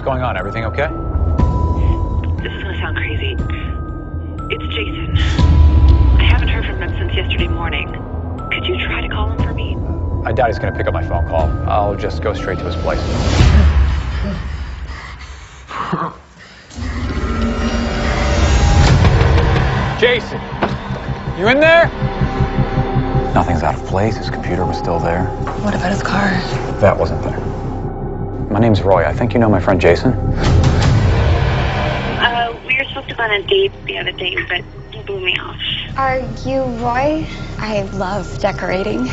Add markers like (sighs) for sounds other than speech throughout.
What's going on? Everything okay? This is gonna sound crazy. It's Jason. I haven't heard from him since yesterday morning. Could you try to call him for me? I doubt he's gonna pick up my phone call. I'll just go straight to his place. Jason! You in there? Nothing's out of place. His computer was still there. What about his car? That wasn't there. My name's Roy. I think you know my friend Jason. Uh, we were supposed to go on a date the other day, but he blew me off. Are you Roy? I love decorating.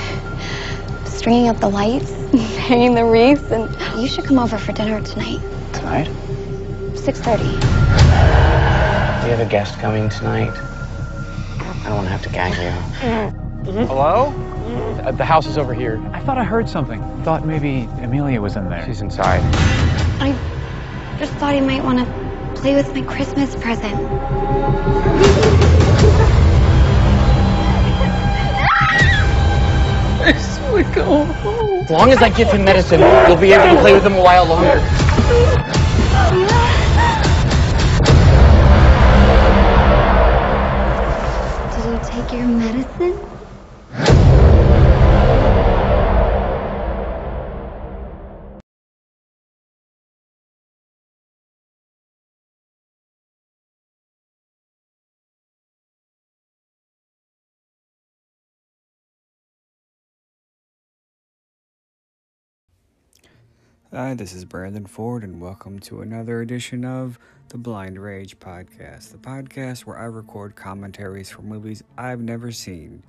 Stringing up the lights, (laughs) hanging the wreaths, and you should come over for dinner tonight. Tonight? 6.30. We have a guest coming tonight. I don't want to have to gag you. Hello? Uh, the house is over here. I thought I heard something. Thought maybe Amelia was in there. She's inside. I just thought he might want to play with my Christmas present. (laughs) As long as I give him medicine, we'll be able to play with him a while longer. Did you take your medicine? Hi, this is Brandon Ford, and welcome to another edition of the Blind Rage Podcast, the podcast where I record commentaries for movies I've never seen.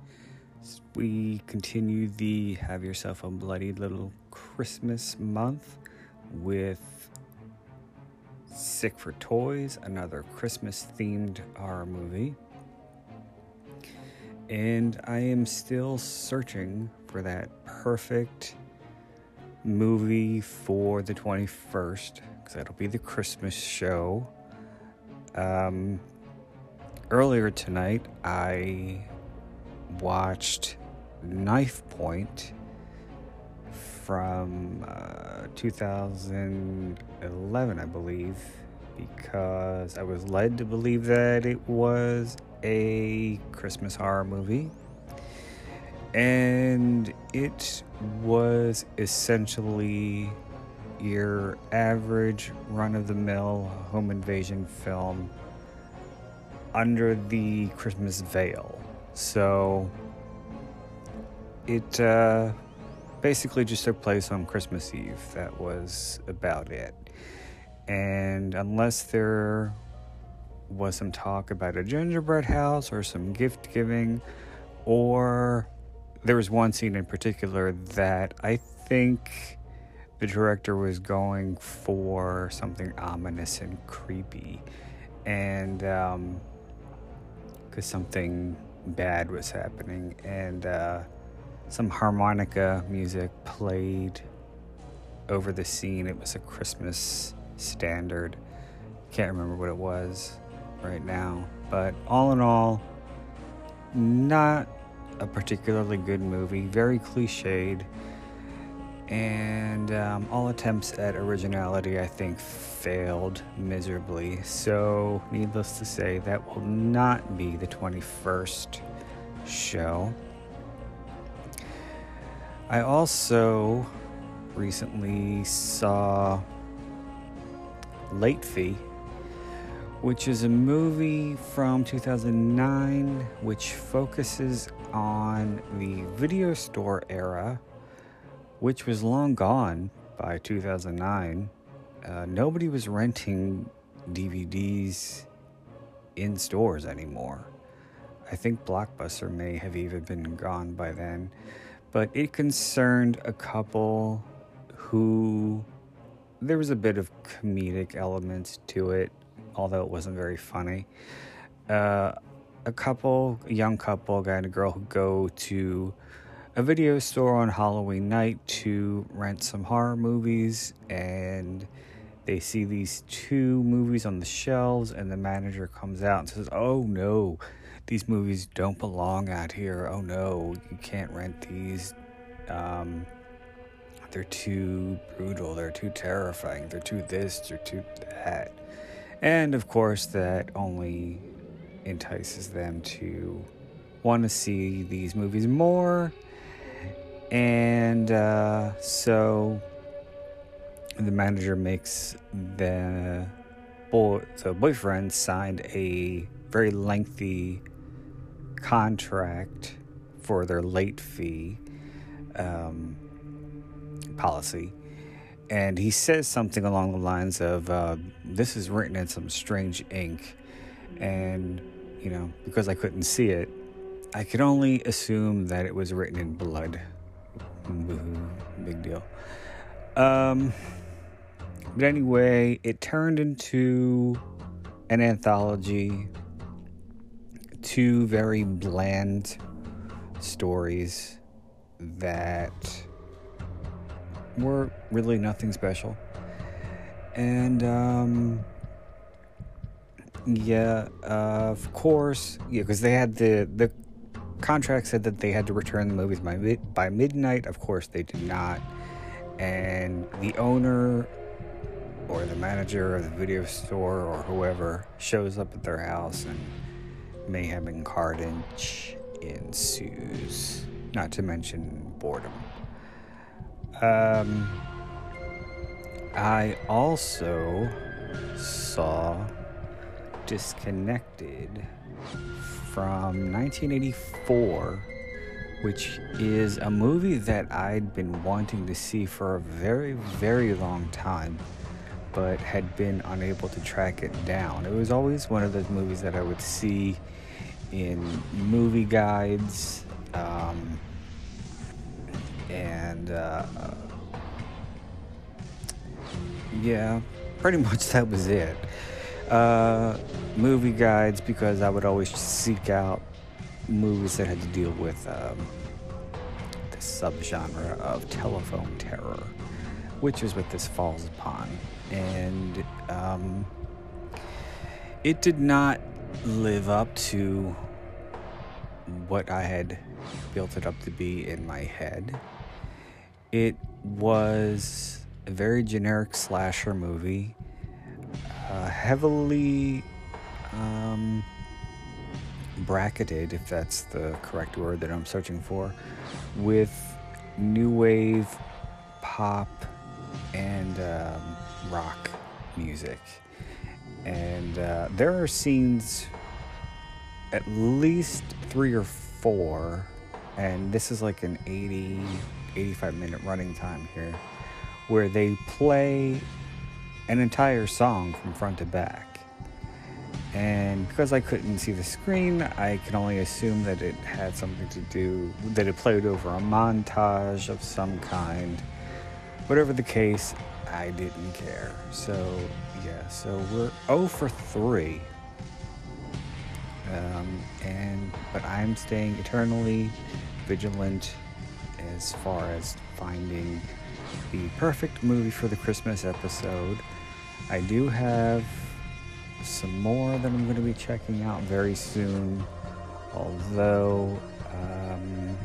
We continue the Have Yourself a Bloody Little Christmas month with Sick for Toys, another Christmas themed horror movie. And I am still searching for that perfect movie for the 21st because that'll be the Christmas show. Um, earlier tonight, I watched Knife Point from uh, 2011, I believe, because I was led to believe that it was a Christmas horror movie and it was essentially your average run of the mill home invasion film under the Christmas veil. So it uh, basically just took place on Christmas Eve. That was about it. And unless there was some talk about a gingerbread house or some gift giving or there was one scene in particular that I think the director was going for something ominous and creepy, and because um, something bad was happening, and uh, some harmonica music played over the scene. It was a Christmas standard. Can't remember what it was right now, but all in all, not a particularly good movie, very cliched, and um, all attempts at originality, I think, failed miserably. So, needless to say, that will not be the 21st show. I also recently saw Late Fee which is a movie from 2009 which focuses on the video store era, which was long gone by 2009. Uh, nobody was renting DVDs in stores anymore. I think Blockbuster may have even been gone by then, but it concerned a couple who there was a bit of comedic elements to it although it wasn't very funny. Uh, a couple, a young couple, a guy and a girl, who go to a video store on Halloween night to rent some horror movies, and they see these two movies on the shelves, and the manager comes out and says, "Oh no." These movies don't belong out here. Oh no, you can't rent these. Um, they're too brutal, they're too terrifying, they're too this, they're too that. And of course, that only entices them to want to see these movies more. And uh, so the manager makes the boy, the boyfriend signed a very lengthy contract for their late fee um, policy. And he says something along the lines of, uh, This is written in some strange ink. And, you know, because I couldn't see it, I could only assume that it was written in blood. Big deal. Um, but anyway, it turned into an anthology, two very bland stories that were really nothing special. And, um, yeah, uh, of course, yeah, because they had the, the contract said that they had to return the movies by, by midnight. Of course, they did not. And the owner or the manager of the video store or whoever shows up at their house and mayhem and carnage ensues. Not to mention boredom. Um, I also saw Disconnected from 1984 which is a movie that I'd been wanting to see for a very, very long time, but had been unable to track it down. It was always one of those movies that I would see in movie guides, um, and uh, yeah, pretty (laughs) much that was it. Uh, movie guides because I would always seek out movies that had to deal with um, the subgenre of telephone terror, which is what this falls upon. And um, it did not live up to what I had built it up to be in my head. It was a very generic slasher movie, uh, heavily. Um, bracketed, if that's the correct word that I'm searching for, with new wave, pop, and um, rock music. And uh, there are scenes, at least three or four, and this is like an 80, 85 minute running time here, where they play an entire song from front to back and because I couldn't see the screen, I can only assume that it had something to do, that it played over a montage of some kind. Whatever the case, I didn't care. So, yeah, so we're 0 for 3. Um, and, but I'm staying eternally vigilant as far as finding the perfect movie for the Christmas episode. I do have some more that I'm going to be checking out very soon. Although um,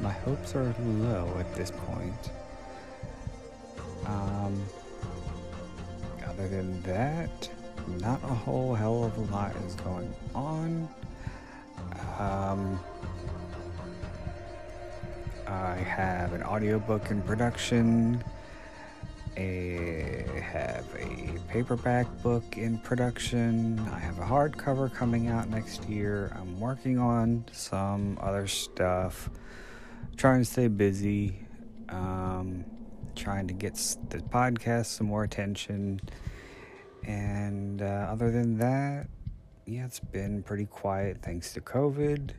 my hopes are low at this point. Um, other than that, not a whole hell of a lot is going on. Um, I have an audiobook in production I have a paperback book in production. I have a hardcover coming out next year. I'm working on some other stuff, trying to stay busy, um, trying to get the podcast some more attention. And uh, other than that, yeah, it's been pretty quiet thanks to COVID,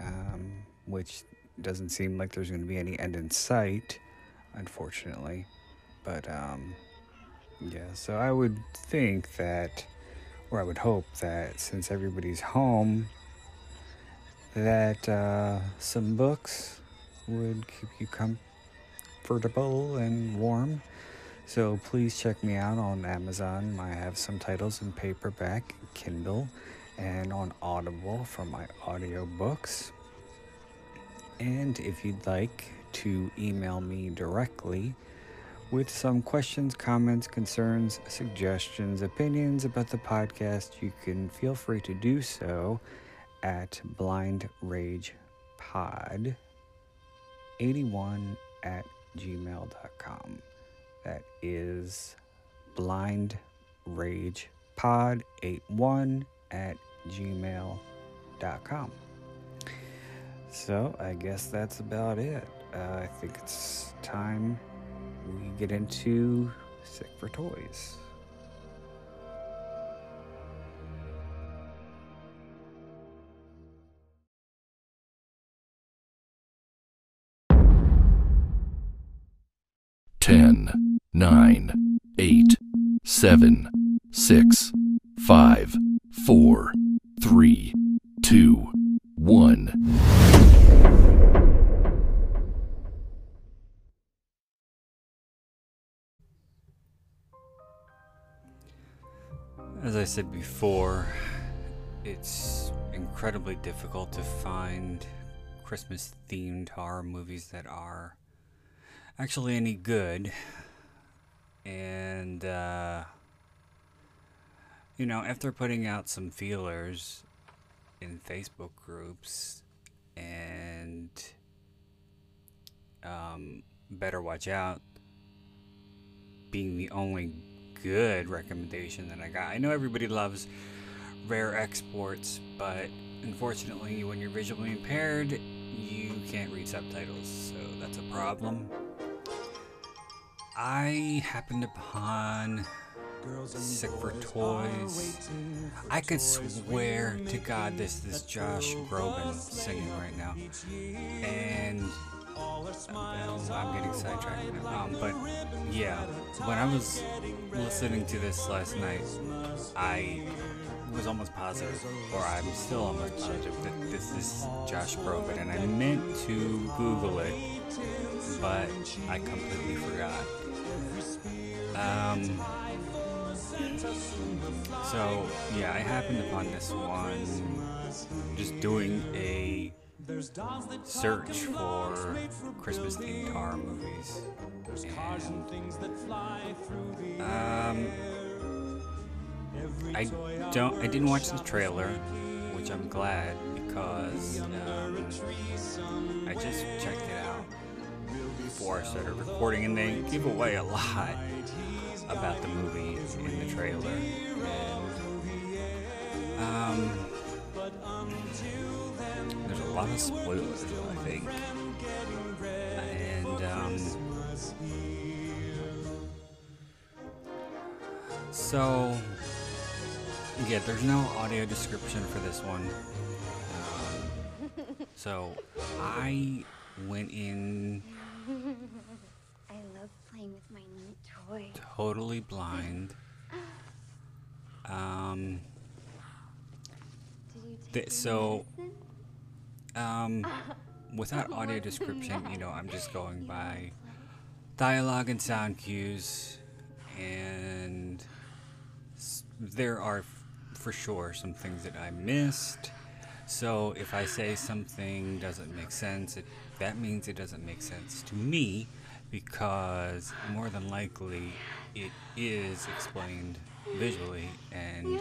um, which doesn't seem like there's going to be any end in sight, unfortunately. But um, yeah, so I would think that, or I would hope that since everybody's home, that uh, some books would keep you comfortable and warm. So please check me out on Amazon. I have some titles in paperback, Kindle, and on Audible for my audiobooks. And if you'd like to email me directly with some questions, comments, concerns, suggestions, opinions about the podcast, you can feel free to do so at blindragepod81 at gmail.com. That is blindragepod81 at gmail.com. So I guess that's about it. Uh, I think it's time we get into Sick for Toys. Ten, nine, eight, seven, six, five, four, three, two, one. As I said before, it's incredibly difficult to find Christmas themed horror movies that are actually any good. And, uh, you know, after putting out some feelers in Facebook groups and um, Better Watch Out being the only good recommendation that I got. I know everybody loves rare exports, but unfortunately, when you're visually impaired, you can't read subtitles, so that's a problem. I happened upon Sick for Toys. I could swear to God this is Josh Groban singing right now. And I'm getting sidetracked now. Um, but yeah, when I was listening to this last night, I was almost positive, or I'm still almost positive, that this is Josh Groban. And I meant to Google it, but I completely forgot. Um, so yeah, I happened upon this one just doing a search for Christmas themed horror movies. There's cars and, things that fly through the um, I don't. I didn't watch the trailer, which I'm glad because um, I just checked it out before I started recording, and they give away a lot about the movie in the trailer. And, um, there's a lot of spoilers, I think. And, um, so, yeah, there's no audio description for this one. Um, so, I went in (laughs) I love playing with my new toy. totally blind. (laughs) Um, Did you take th- so, medicine? Um, (laughs) without audio description, you know, I'm just going (laughs) by dialogue and sound cues, and there are for sure some things that I missed. So if I say something doesn't make sense, it, that means it doesn't make sense to me because more than likely it is explained visually and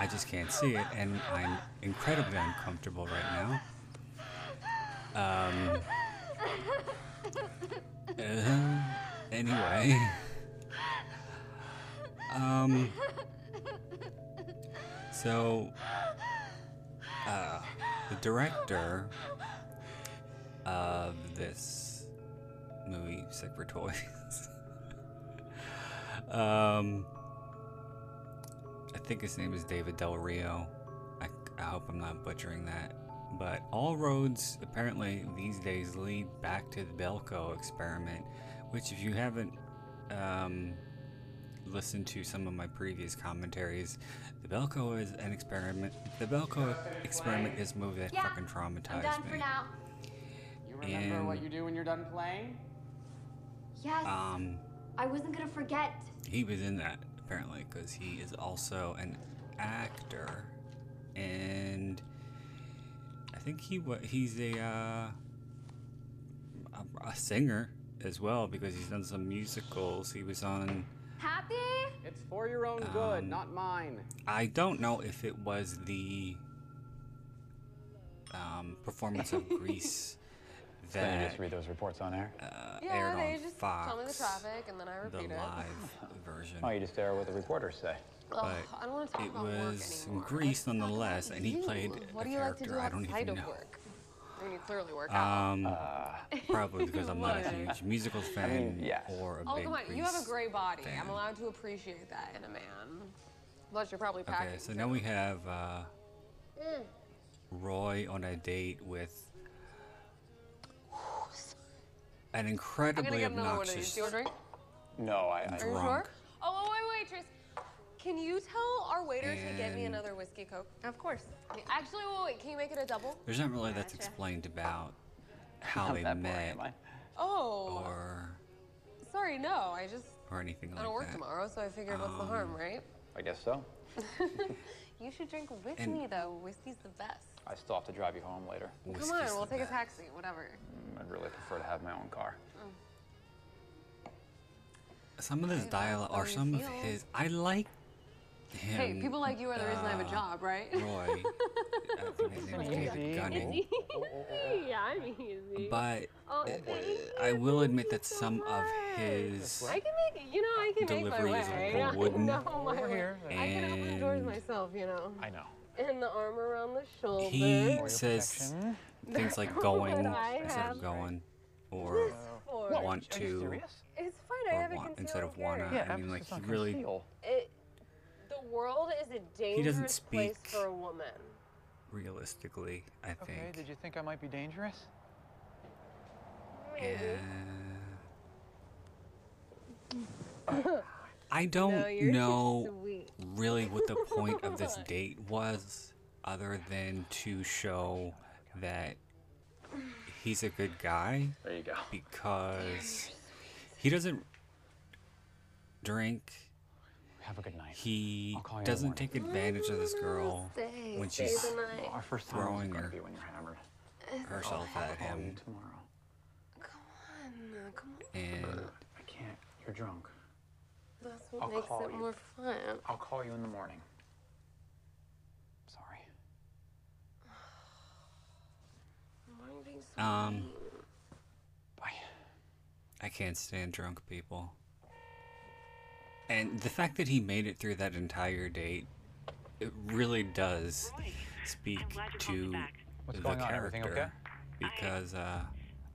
I just can't see it and I'm incredibly uncomfortable right now. Um, uh, anyway. Um, so, uh, the director of this movie, Sick for Toys, um, I think his name is David Del Rio. I, I hope I'm not butchering that. But all roads apparently these days lead back to the Belko experiment, which, if you haven't um, listened to some of my previous commentaries, the Belko is an experiment. The Belko experiment is a movie that fucking traumatized I'm done me. for now. You remember what you do when you're done playing? Yes. Um, I wasn't gonna forget. he was in that apparently because he is also an actor and i think he wa he's a uh a singer as well because he's done some musicals. He was on. Happy? It's for your own good, not mine. I don't know if it was the um, performance of Grease Then you just read those reports on air. uh, Yeah, aired they on just Fox. tell me the traffic and then I the repeat it. live (laughs) version. Oh, you just air what the reporters say. Ugh, but I don't want to talk it about work was anymore. Grease Let's talk nonetheless, and he played What a do you like to character do I don't even know. work? I mean, you clearly work out. Um, probably (laughs) because I'm not a huge musical fan mean, yes. or a oh, big come on. You have a Grease great body. fan. I'm allowed to appreciate that in a man. Plus, you're probably packing. Okay, so now we have uh, Mm. Roy on a date with an I'm gonna incredibly get another one of these. obnoxious Do you want a drink? No, I. I Are you drunk. sure? Oh, oh, wait, waitress. Can you tell our waiter to get me And- another whiskey coke? Of course. Actually, wait, wait. Can you make it a double? There's not really that's Gotcha. explained about how they that boring, met am I? Oh, or sorry. No, I just or anything like that. I like don't work that. tomorrow, so I figured, what's the harm, um, right? I guess so. (laughs) You should drink with And- me, though. Whiskey's the best. I still have to drive you home later. Come on, we'll take a taxi, whatever. I'd really prefer to have my own car. Some of his Hey, dialogue, that's or some you of his, I like him. Hey, people like you are the reason I have a job, right? Roy. (laughs) I think his name is David Gunning. (laughs) yeah, I'm easy. But oh, uh, I will admit you that so some of his I can make, you know, I can make my delivery is a way. little (laughs) wooden. no, my Over way. here. I can open doors myself, you know. I know. And the arm around the shoulder. he says protection. things like (laughs) going instead of going, or For- What? want to. It's fine. I or have want concealed instead of wanna. I mean, like, emphasis he really- conceal. It, the world is a dangerous place speak- for a woman. realistically, I think. Okay, think. did you think I might be dangerous? Uh, (coughs) (coughs) (coughs) I don't No, know really what the point of this (laughs) date was, other than to show that he's a good guy There you go. because he doesn't drink. Have a good night. He I'll call you in the doesn't morning. take advantage of this mm, girl Stay, when stay she's the night. Our first time throwing is gonna her. be when you're hammered. herself I'll at call you him, tomorrow. Come on, come on. and I can't. You're drunk. That's what I'll makes call it you. more fun. I'll call you in the morning. Sorry. Why are you being so Um, mean? Bye. I can't stand drunk people. And the fact that he made it through that entire date, it really does Roy, speak I'm glad you called me to. What's the character. Everything okay? Because uh,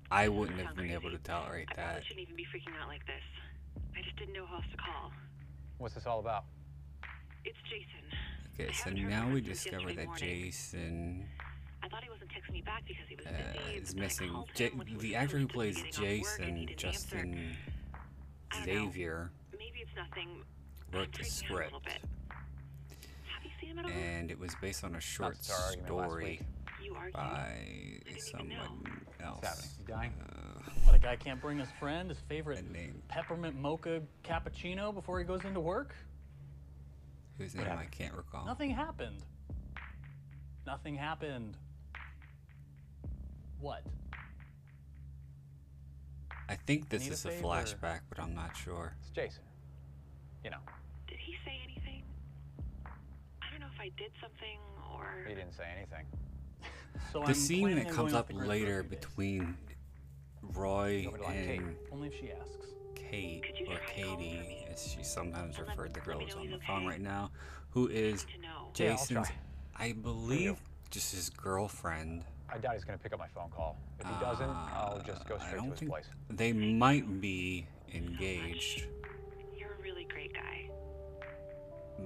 I wouldn't have been able to crazy. tolerate I that. shouldn't even be freaking out like this. I just didn't know who else to call. What's this all about? It's Jason. Okay, so now we discover that morning. Jason I thought he wasn't texting me back because he was uh, busy. is missing. called Ja- him was the actor who plays to be getting off work and he Jason. Justin I don't know. Xavier, Maybe it's nothing. wrote the freaking a script, bit. Have you seen him at all? and it was based on a short That's our argument last story week. you argue. by someone else. What's happening? You dying? Uh, What, a guy can't bring his friend his favorite name peppermint mocha cappuccino before he goes into work? whose name I can't recall. Nothing happened. Nothing happened. What? I think this need a is a favor. flashback, but I'm not sure. It's Jason. You know, Did he say anything? I don't know if I did something or. he didn't say anything. So The I'm scene that comes up the grid for a later between Roy Over to Kate. and Only if she asks. Kate, or thy to call her for Katie, as she sometimes And let- referred, the girl who's on he's the phone right now, who is to know. Yeah, I'll Jason's. I believe, just his girlfriend. I doubt he's gonna pick up my phone call. If he doesn't, I'll just go I straight to don't his think place. they might be engaged, You're a really great guy.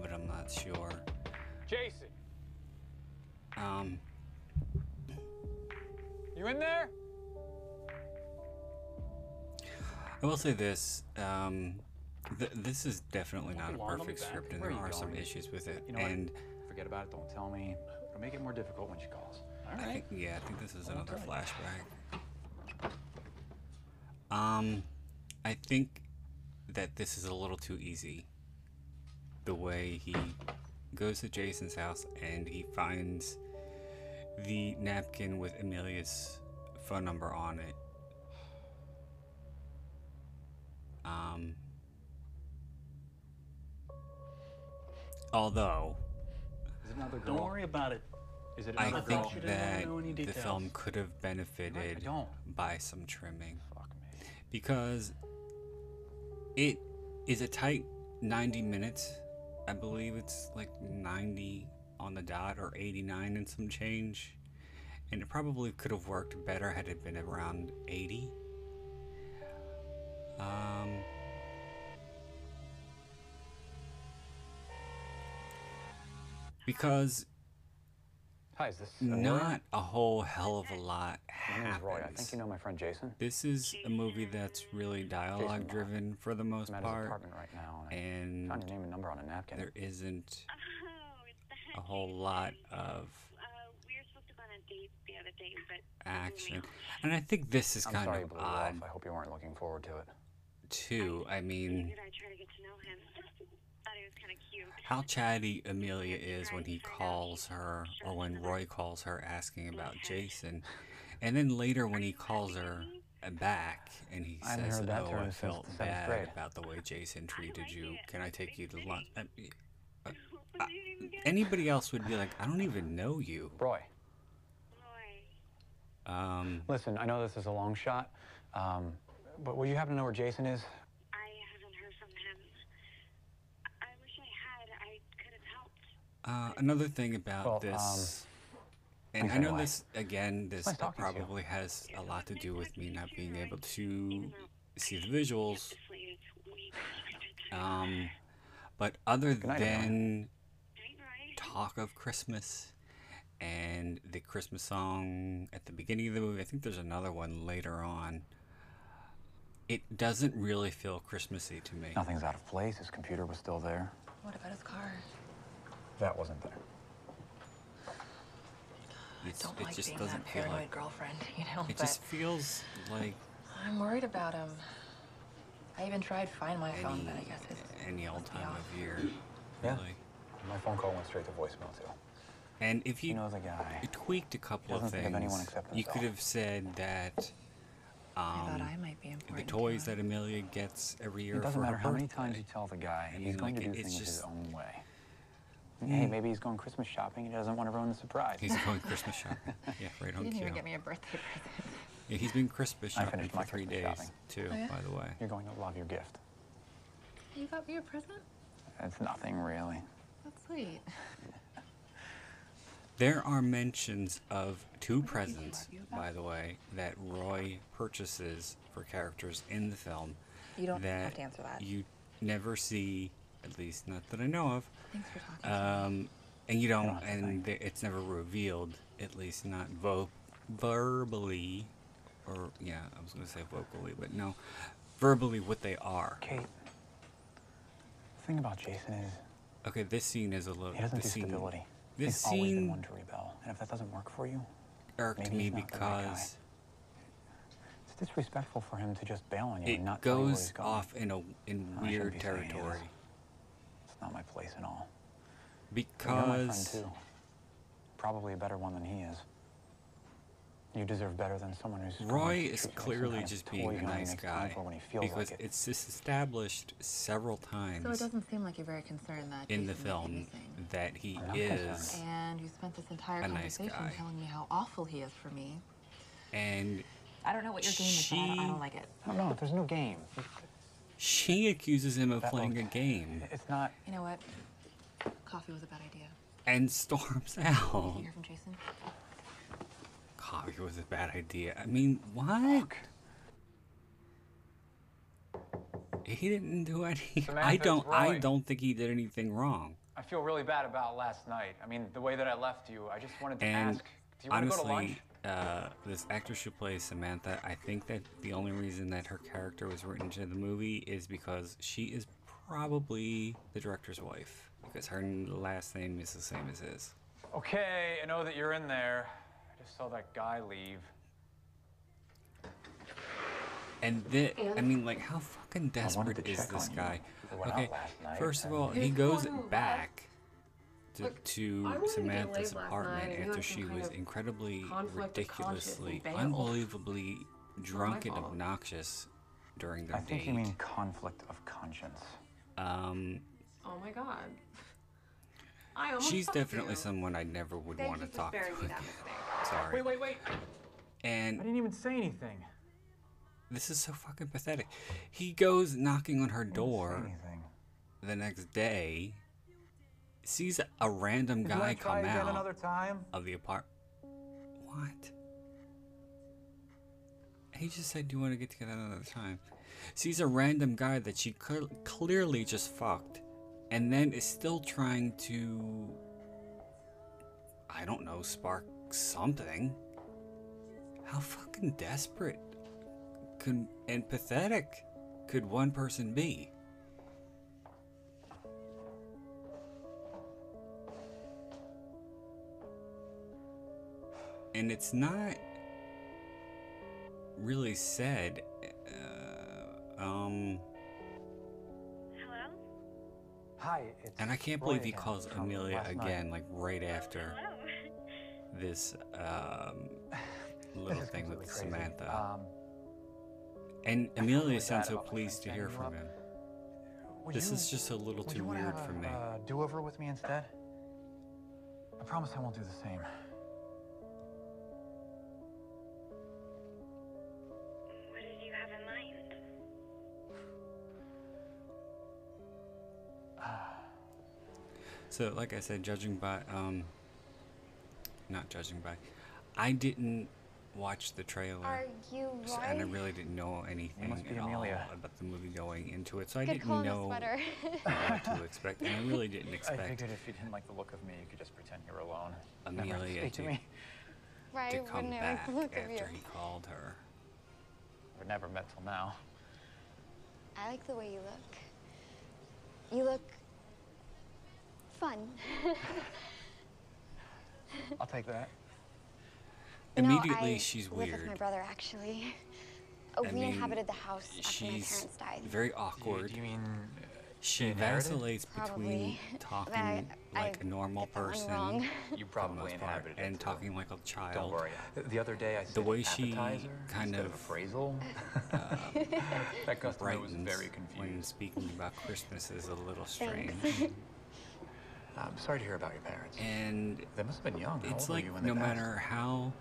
but I'm not sure. Jason, Um, you in there? I will say this. Um, th- this is definitely not a belong on the perfect script, and there are are some issues with it. You know what? and Forget about it. Don't tell me. It'll make it more difficult when she calls. All I think, yeah, I think this is another flashback. Um, I think that this is a little too easy. The way he goes to Jason's house and he finds the napkin with Amelia's phone number on it. Um, although, don't worry about it. Is it another I girl? think that the film could have benefited by some trimming. Because it is a tight 90 minutes. I believe it's like 90 on the dot or 89 and some change. And it probably could have worked better had it been around 80. Um, because Hi, is this not a whole hell of a lot My name's Roy. I happens. think you know my friend Jason. This is a movie that's really dialogue driven for the most I'm at his part, apartment right now, and, and found your name and number on a napkin. there isn't (laughs) Oh, a whole lot of Uh, we were supposed to go on a date the other day, but action. And I think this is I'm kind sorry you of blew you odd off. I hope you weren't looking forward to it. Too. I mean, Did I try to get to know him? Thought he was kind of cute. how chatty Amelia is when he calls her, or when Roy calls her asking about Jason, and then later when he calls her back and he I says, that "Oh, I felt the bad grade." about the way Jason treated you. Can I take you to lunch?" I mean, (laughs) uh, What did you get? anybody else would be like, "I don't even know you." Roy, Roy. Um, listen, I know this is a long shot, um, but will you happen to know where Jason is? I haven't heard from him. I wish I had. I could have helped. Uh, another thing about Well, this, um, and I know anyway. this again. This nice talking to you. probably has a lot to do with me not being able to see the visuals. Slated way past Um, but other night, than talk of Christmas and the Christmas song at the beginning of the movie, I think there's another one later on. It doesn't really feel Christmassy to me. Nothing's out of place. His computer was still there. What about his car? That wasn't there. It's, Don't it like just being doesn't that paranoid like. girlfriend, (laughs) you know. It but just feels like I'm worried about him. I even tried Find My Phone, but I guess it's any old time off. of year, Yeah. really. My phone call went straight to voicemail too. And if you You know the guy. tweaked a couple of Doesn't think things, of anyone except you could have said that I thought um, I might be the toys to that. Amelia gets every year It doesn't for matter her how many times you tell the guy, I he's going like, to do it's things his own way. Hey, maybe he's going Christmas shopping. He doesn't want to ruin the surprise. He's going Christmas shopping. (laughs) Yeah, right on. He on didn't even get me a birthday present. Yeah, he's been Christmas I shopping finished for my three Christmas days shopping. too. Oh, yeah? By the way, You're going to love your gift. You got me a present? It's nothing really. That's sweet. There are mentions of two presents, by the way, that Roy purchases for characters in the film. You don't that have to answer that. You never see, at least not that I know of. Thanks for talking. Um, and you don't, don't have to and thank. th- it's never revealed, at least not vo- verbally, or yeah, I was going to say vocally, but no, verbally what they are. Kate, the thing about Jason is Okay, this scene is a little. he doesn't this do scene, stability. This he's always been one to rebel. And if that doesn't work for you, irked me the right because it's disrespectful for him to just bail on you and it not tell you goes off in a in weird territory. It's not my place at all. But you're my friend because too. Probably a better one than he is. You deserve better than someone who's Roy to is treat you clearly kind of just toy being a he nice makes time guy when he feels because like it. it's just established several times so it doesn't seem like you're very concerned that in the Jason might be film that he is. And you spent this entire A nice conversation guy. telling me how awful he is for me. and I don't know what your game is, I don't, I don't like it. No, no, there's no game. she accuses him of That playing a game It's not. You know what? Coffee was a bad idea. and storms (laughs) out. Did you out. hear from Jason? Coffee (laughs) was a bad idea. I mean, what? He didn't do any. (laughs) I don't. I don't think he did anything wrong. I feel really bad about last night. I mean, the way that I left you. I just wanted to And ask. Do you want to go to honestly, lunch? uh, this actress who plays Samantha, I think that the only reason that her character was written into the movie is because she is probably the director's wife because her last name is the same as his. Okay, I know that you're in there. I just saw that guy leave. And then, I mean, like, how fucking desperate is this guy? We went out Okay, first of all, he goes back to, Look, to wanted to get Samantha's apartment night, and you after had she was incredibly, conflict of conscience ridiculously, unbelievably drunk and obnoxious during their I think date. you mean conflict of conscience. um, Oh my god. I almost She's definitely you. someone I never would Thank want to talk to again. That mistake. Sorry. Wait, wait, wait. And I didn't even say anything. This is so fucking pathetic. He goes knocking on her door the next day, sees a random Would guy like to try come again out another time? of the apartment. What? He just said, "Do you want to get together another time?" Sees a random guy that she cl- clearly just fucked, and then is still trying to, I don't know, spark something. How fucking desperate could and pathetic could one person be? And it's not really said. Uh, um, Hello? Hi, it's and I can't Roy believe he calls Amelia again, like right after this um, little is thing with crazy. Samantha. Um, and feel Amelia really sounds so pleased to hear from you him. would This you- is just a little too you weird have for me. Uh, do-over with me instead? I promise I won't do the same. What did you have in mind? (sighs) So, like I said, judging by, um, not judging by, I didn't watch the trailer. Are you so- and I really didn't know anything must be at all about the movie going into it, so I didn't call on the know what (laughs) to expect, and I really didn't expect. I expect figured if you didn't like the look of me, you could just pretend you were alone. Never Amelia speak to to, me. Right, to wouldn't come back the look of after you? he called her. We've never met till now. I like the way you look. You look fun. (laughs) I'll take that. You know, Immediately, I she's live with my brother, actually. Oh, we mean, inhabited the house after my parents died. very awkward. Do you mean uh, She inherited? vacillates between (laughs) talking I- like a a normal get that one person. You probably most part, inhabited and too. talking like a child. Don't worry. The other day I said The way she kind of, of appraisal. Uh, (laughs) that customer was brightens very when confused. speaking about Christmas is a little strange. (laughs) Thanks. I'm sorry to hear about your parents. and They must have been young. How it's old were like you when they no passed? matter how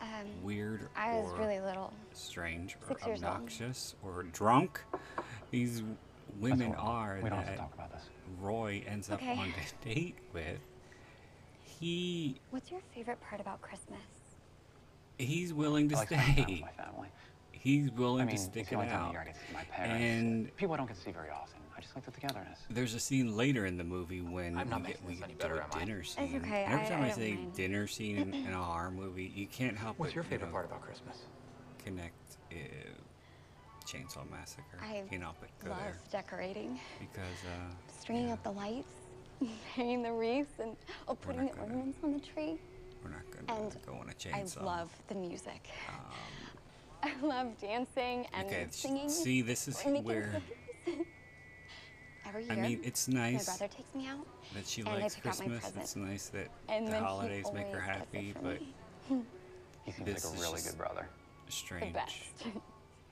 Um, weird I was or really little. strange or Six years obnoxious or drunk these women are We don't have to that talk about this. Roy ends up on a (laughs) date with, he What's your favorite part about Christmas? he's willing to I like spending time with stay. my family. He's willing I mean, to it's stick the it time out. I get to see my parents. And People I don't get to see very often. I just like the togetherness. there's a scene later in the movie when I'm not we get making we this any do better, a am I? dinner It's scene. okay, And every I- time I I, say mind. dinner scene in, in a (laughs) horror movie, you can't help What's but your you favorite know, part about Christmas? connect uh, Chainsaw Massacre. I can't help but go love there decorating, because uh, stringing up the lights, (laughs) hanging the wreaths, and oh, putting the gonna- ornaments on the tree. we're not gonna And go on a I chainsaw. I love the music. Um, (laughs) I love dancing and okay, singing. see, this is or where cookies. Every year, I mean, it's my nice brother takes me out, that she and I likes pick out my Christmas. It's nice that and the holidays make her always gets it happy, but me. (laughs) He seems This like is a really good brother. the strange. best. (laughs)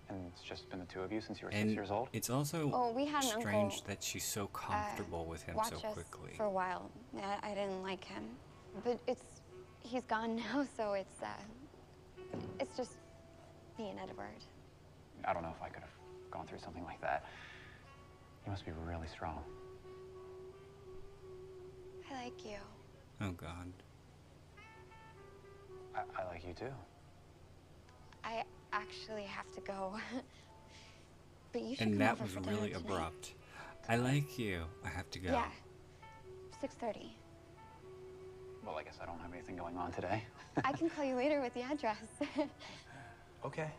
And it's just been the two of you since you were And six years old? it's also Oh, we had an strange uncle, that she's so uh, comfortable with him watch so us quickly. for a while. I, I didn't like him, but it's he's gone (laughs) now, so it's uh, it's just me and Edward. I don't know if I could have gone through something like that. You must be really strong. I like you. Oh God. I, I like you too. I actually have to go, (laughs) but you should And come that over was for dinner really tonight. abrupt. I like you. I have to go. Yeah, six thirty. Well, I guess I don't have anything going on today. I (laughs) can call you later with the address. (laughs) Okay.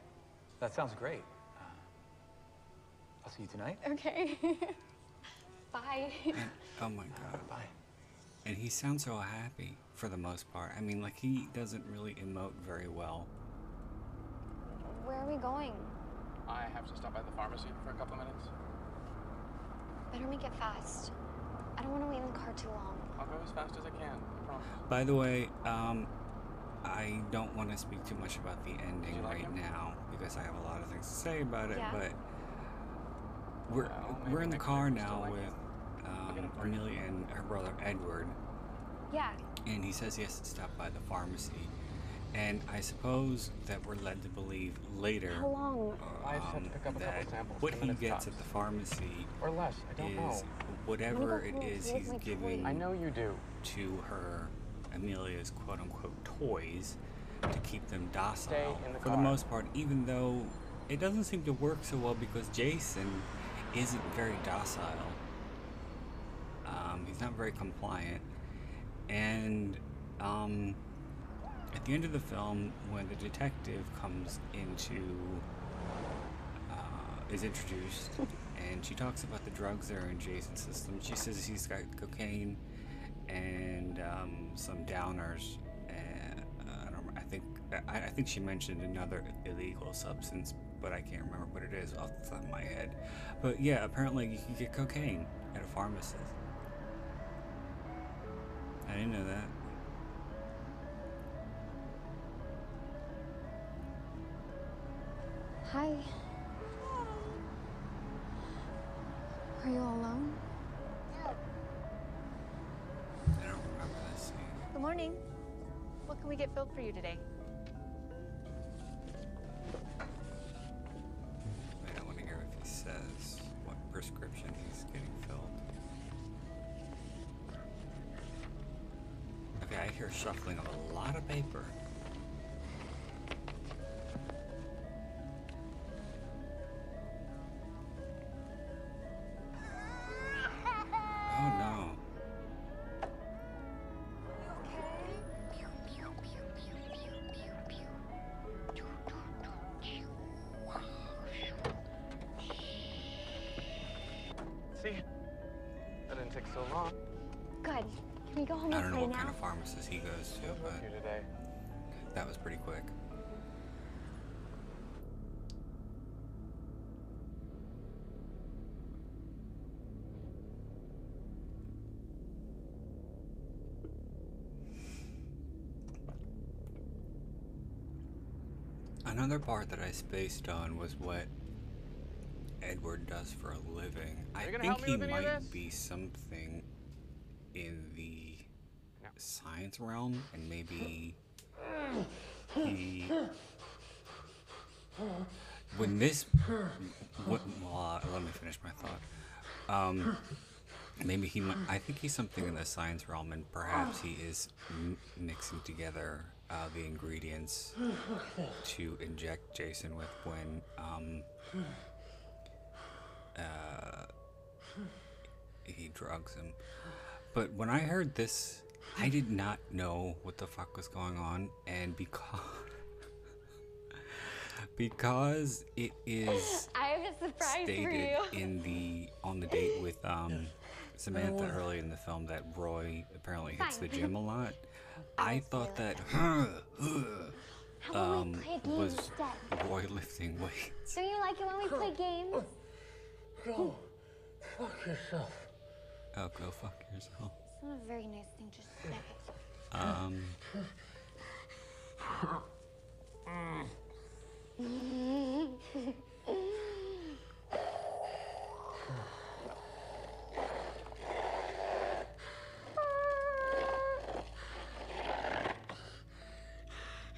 That sounds great. I'll see you tonight. okay. (laughs) Bye. And, (laughs) oh my God. Bye. And he sounds so happy for the most part. I mean, like he doesn't really emote very well. Where are we going? I have to stop by the pharmacy for a couple of minutes. Better make it fast. I don't want to wait in the car too long. I'll go as fast as I can. I promise. By the way, um, I don't want to speak too much about the ending like right him? now because I have a lot of things to say about it. Yeah. But we're Well, we're in the car week we'll still now like with um, Amelia and her brother Edward, Yeah. and he says he has to stop by the pharmacy. And I suppose that we're led to believe later How long? I just had to um, pick up a couple that samples, what he gets tops. at the pharmacy Or less, I don't is know. whatever I'm it gonna go is with he's giving I know you do. to her Amelia's quote unquote toys to keep them docile Stay in the for the car. most part, even though it doesn't seem to work so well because Jason isn't very docile. Um, he's not very compliant. And um, at the end of the film, when the detective comes into, uh, is introduced, (laughs) and she talks about the drugs that are in Jason's system, she says he's got cocaine and um, some downers. And uh, I don't. I think I, I think she mentioned another illegal substance, but I can't remember what it is off the top of my head. But yeah, apparently you can get cocaine at a pharmacist. I didn't know that. Hi. Are you all alone? I don't remember this scene. Good morning. What can we get filled for you today? Prescription he's getting filled. Okay, I hear shuffling of a lot of paper. Home I don't know what now? kind of pharmacist he goes to, but today. that was pretty quick. Another part that I spaced on was what Edward does for a living. I think he with any of might be something in the science realm, and maybe he. When this, what, well, uh, let me finish my thought. Um, maybe he might. I think he's something in the science realm, and perhaps he is m- mixing together uh, the ingredients to inject Jason with when um, uh, he drugs him. But when I heard this, I did not know what the fuck was going on, and because (laughs) because it is (laughs) I have a surprise for stated you. in the on the date with um, Samantha early in the film that Roy apparently hits the gym a lot. (laughs) I thought that How about um, we play a game was instead? Roy lifting weights. Don't you like it when we play games? Go. Fuck yourself. Oh, go fuck yourself. It's not a very nice thing to say. Um,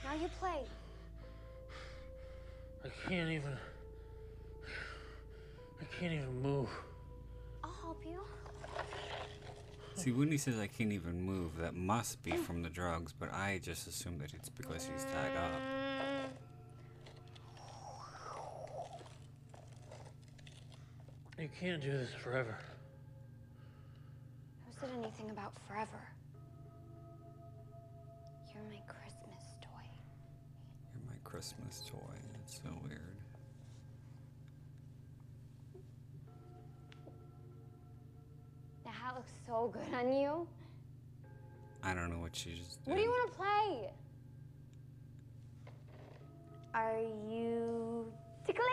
now you play. I can't even. See, when he says I can't even move, that must be from the drugs, but I just assume that it's because he's tied up. You can't do this forever. Who said anything about forever? What she just did. What do you want to play? Are you ticklish?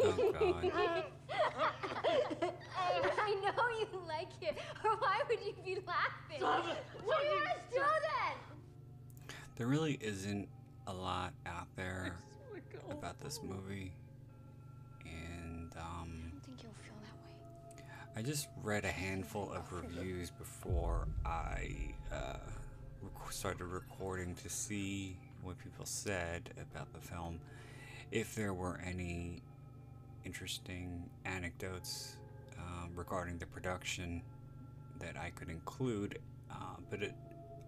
Oh, God. (laughs) (laughs) I know you like it, or why would you be laughing? Stop it. What do you want to do then? There really isn't a lot out there about this movie, and um, I don't think you'll feel that way. I I just read a handful of reviews before I uh, rec- started recording to see what people said about the film. If there were any interesting anecdotes um, regarding the production that I could include, uh, but it,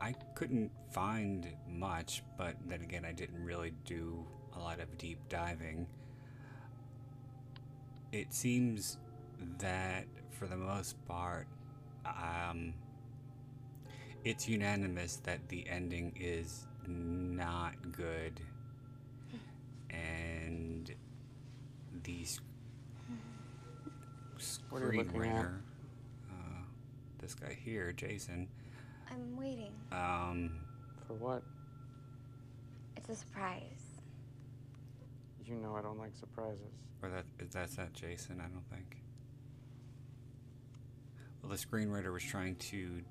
I couldn't find much. But then again, I didn't really do a lot of deep diving. It seems that for the most part, um, it's unanimous that the ending is not good, and these What are you looking at? screenwriter, uh, this guy here, Jason, I'm waiting. um, For what? It's a surprise. You know I don't like surprises. or that that's not Jason, I don't think. Well, the screenwriter was trying to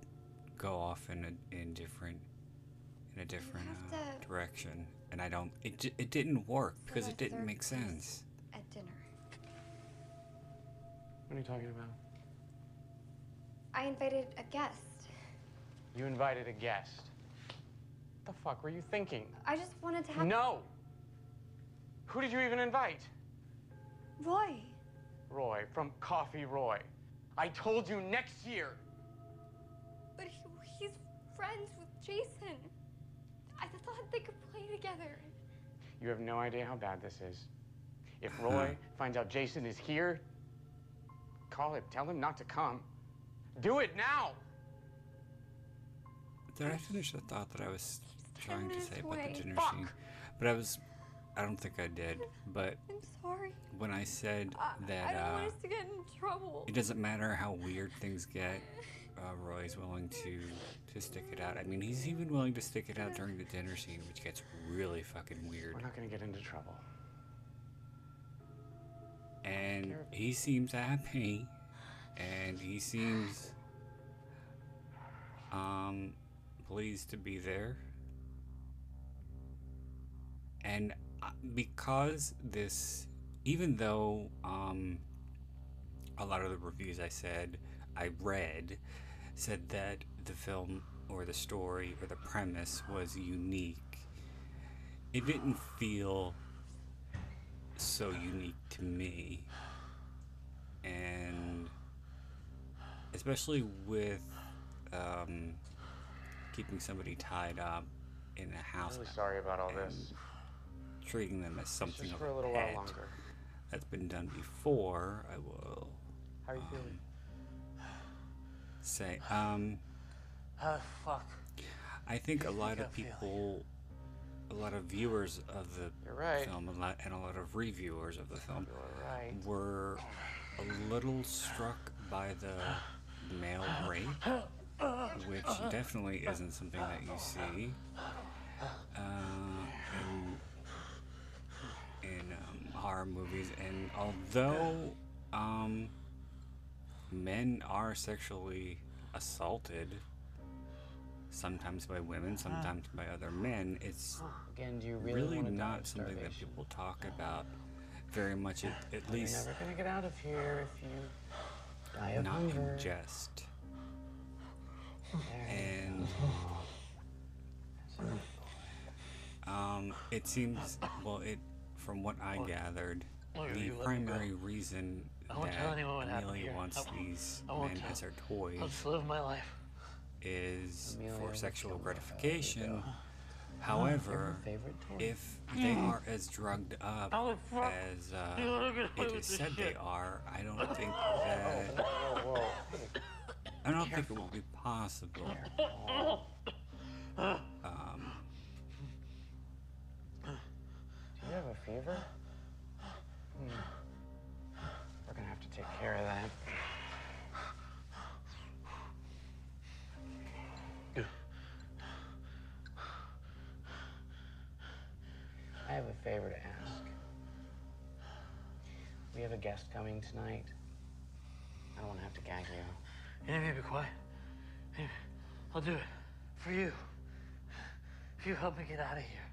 go off in a in different in a different uh, to- direction, and I don't. It it didn't work because it didn't make sense. At dinner. What are you talking about? I invited a guest. You invited a guest. What the fuck were you thinking? I just wanted to have. No! Who did you even invite? Roy. Roy, from Coffee Roy. I told you next year. But he, he's friends with Jason. I thought they could play together. You have no idea how bad this is. If Roy finds out Jason is here, call him. Tell him not to come. Do it now! Did I finish the thought that I was trying to minutes say about away. the dinner Fuck. scene? But I was. I don't think I did. But I'm sorry. when I said I, that I don't uh, want us to get in trouble. it doesn't matter how weird things get, (laughs) uh, Roy's willing to to stick it out. I mean, he's even willing to stick it out during the dinner scene, which gets really fucking weird. We're not gonna get into trouble. and he seems happy and he seems um pleased to be there and uh, because this even though um a lot of the reviews I said I read said that the film or the story or the premise was unique it didn't feel so unique to me. And especially with um, keeping somebody tied up in a house. really sorry about all this. Treating them as something just of for a little while pet longer. That's been done before. I will How are you feeling? Say. Um, the fuck? I think (laughs) a lot of people, a lot of viewers of the right. film, a lot, and a lot of reviewers of the film, right. were a little struck by the male (sighs) rape, which definitely isn't something that you see uh, in, in um, horror movies. And although um, men are sexually assaulted, sometimes by women, sometimes by other men, it's Again, do you really, really not something that people talk about very much, at, at You're least never gonna get out of here if you die of not hunger. in jest. And um, it seems well, it from what I gathered, the you let me primary reason I won't tell anyone what happened Amelia here. wants I won't- these I won't men tell. as her I'll just live my life. is Amelia for sexual gratification. However, favorite toy? if they are as drugged up Oh, as uh, You're not gonna play it with is this said they are, I don't think that Whoa, whoa, hey. I don't think it will be possible. Um, Do you have a fever? Hmm. Take care of that. I have a favor to ask. We have a guest coming tonight. I don't want to have to gag you. You need me to be quiet? Hey, I'll do it. For you. If you help me get out of here.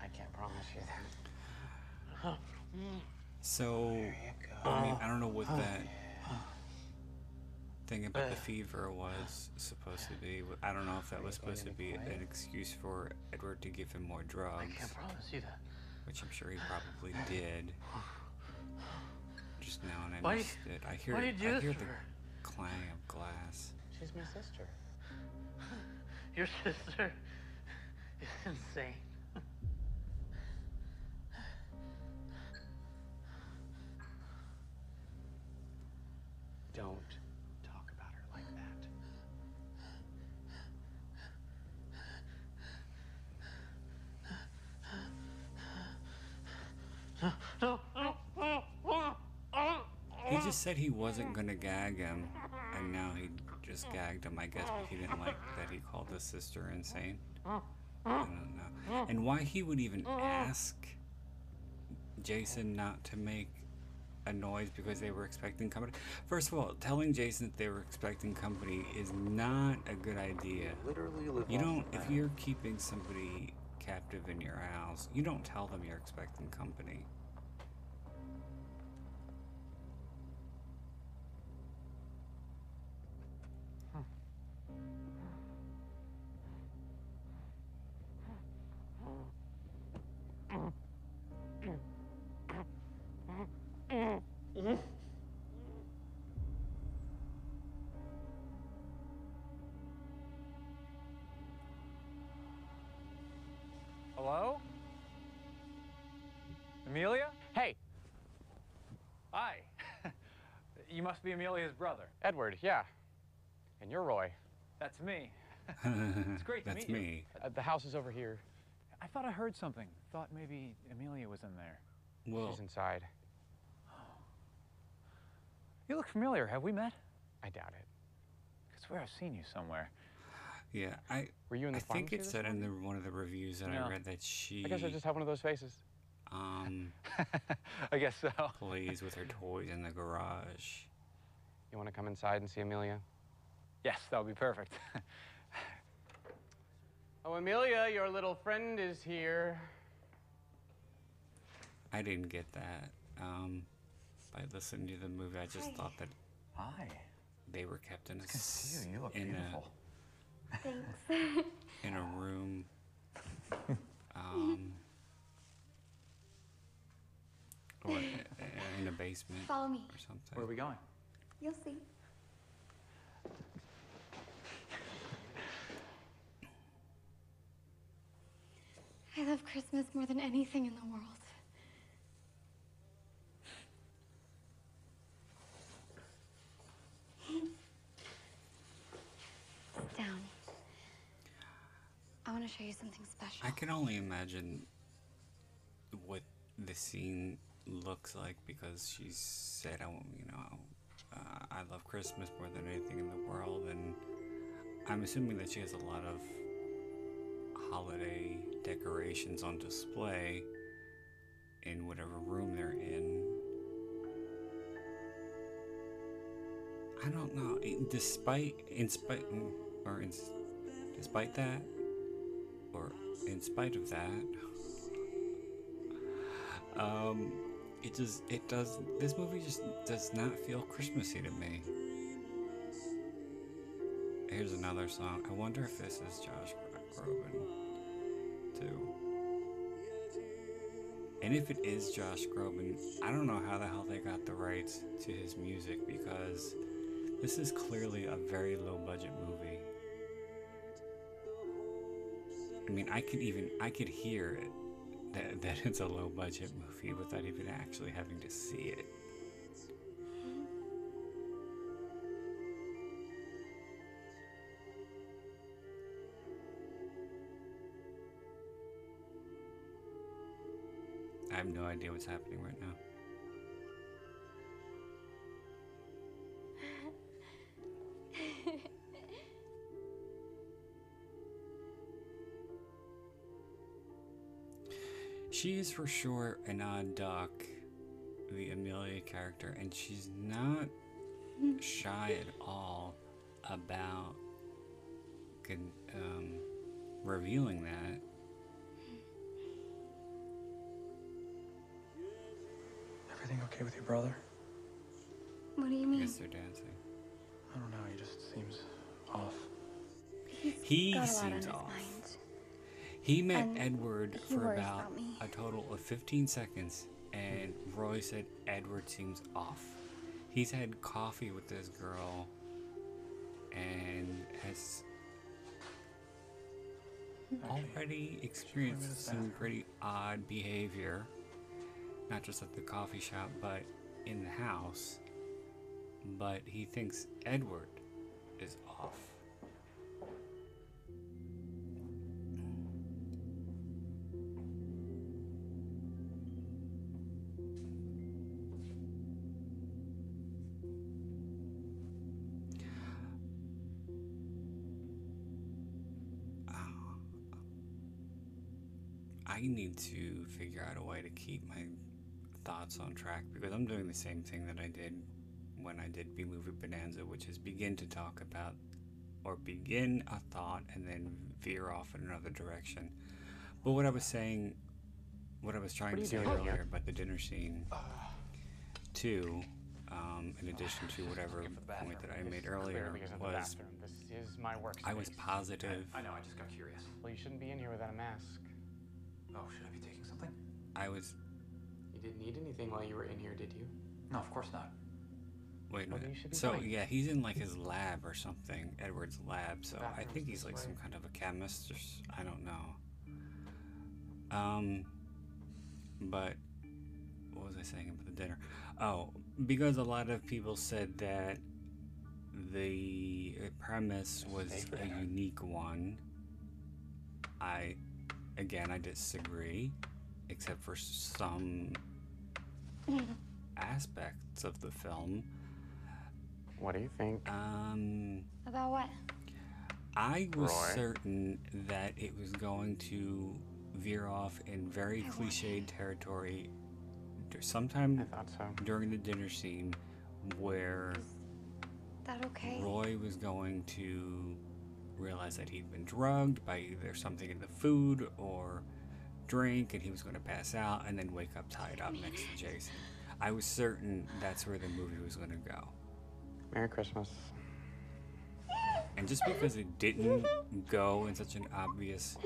I can't promise you that. Mm. So, I mean, uh, I don't know what uh, that uh. thing about the fever was supposed to be. I don't know if that was supposed to be an excuse for Edward to give him more drugs. I can't promise you that. Which I'm sure he probably did. Just now and I Why- missed it. I hear, why I did you do hear the clang of glass. She's my sister. (laughs) Your sister is (laughs) insane. Don't talk about her like that. He just said he wasn't gonna gag him, and now he just gagged him. I guess but he didn't like that he called his sister insane. I don't know. And why he would even ask Jason not to make a noise because they were expecting company. First of all, telling Jason that they were expecting company is not a good idea. Literally You don't if you're keeping somebody captive in your house, you don't tell them you're expecting company. Must be Amelia's brother. Edward, yeah. And you're Roy. That's me. (laughs) It's great to That's meet you. me. Uh, the house is over here. I thought I heard something. Thought maybe Amelia was in there. Well, She's inside. (gasps) You look familiar. Have we met? I doubt it. I swear I've seen you somewhere. Yeah, I Were you in the I think it said in the one of the reviews that No. I read that she I guess I just have one of those faces. um (laughs) I guess so. plays with her toys in the garage. You want to come inside and see Amelia? Yes, that would be perfect. (laughs) Oh, Amelia, your little friend is here. I didn't get that. Um by listening to the movie I just thought that Hi. they were kept in a Good to see you. You look in beautiful. Thanks. a (laughs) in a room (laughs) um or in a basement Follow me. or something. Where are we going? You'll see. I love Christmas more than anything in the world. Sit down. I want to show you something special. I can only imagine what the scene looks like because she said, "I, won't- you know, uh, I love Christmas more than anything in the world," and I'm assuming that she has a lot of holiday decorations on display in whatever room they're in. I don't know. Despite, in spite, or in, despite that, or in spite of that, um, it just, it does, this movie just does not feel Christmassy to me. Here's another song. I wonder if this is Josh Groban, too. And if it is Josh Groban, I don't know how the hell they got the rights to his music because this is clearly a very low budget movie. I mean, I could even I could hear it that, that it's a low budget movie without even actually having to see it. I have no idea what's happening right now. She is for sure an odd duck, the Amelia character, and she's not shy at all about um, revealing that. Everything okay with your brother? What do you I mean? guess they're dancing. I don't know. He just seems off. He got a lot on seems his off. Mind. He met And Edward he for about about a total of 15 seconds, and Roy said Edward seems off. He's had coffee with this girl and has already experienced some pretty odd behavior, not just at the coffee shop, but in the house. But he thinks Edward is off. I need to figure out a way to keep my thoughts on track because I'm doing the same thing that I did when I did B Movie Bonanza, which is begin to talk about or begin a thought and then veer off in another direction. But what I was saying, what I was trying to say here? earlier about the dinner scene, too, um, in addition to (sighs) whatever point that I made earlier, because of the was. This is my. I was positive. I know. I just got curious. Well, you shouldn't be in here without a mask. Oh, should I be taking something? I was. You didn't need anything while you were in here, did you? No, of course not. Wait a minute. you should be So fine. yeah, he's in like his lab or something, Edward's lab. So I think he's like way. some kind of a chemist or s- I don't know. Um, but what was I saying about the dinner? Oh, because a lot of people said that the premise was a unique one. I, again, I disagree, except for some (laughs) aspects of the film. What do you think? Um, About what? I was Roy? certain that it was going to veer off in very cliched territory d- sometime during the dinner scene where That okay? Roy was going to realize that he'd been drugged by either something in the food or drink and he was going to pass out and then wake up tied up next to Jason. I was certain that's where the movie was going to go. Merry Christmas. And just because it didn't go in such an obvious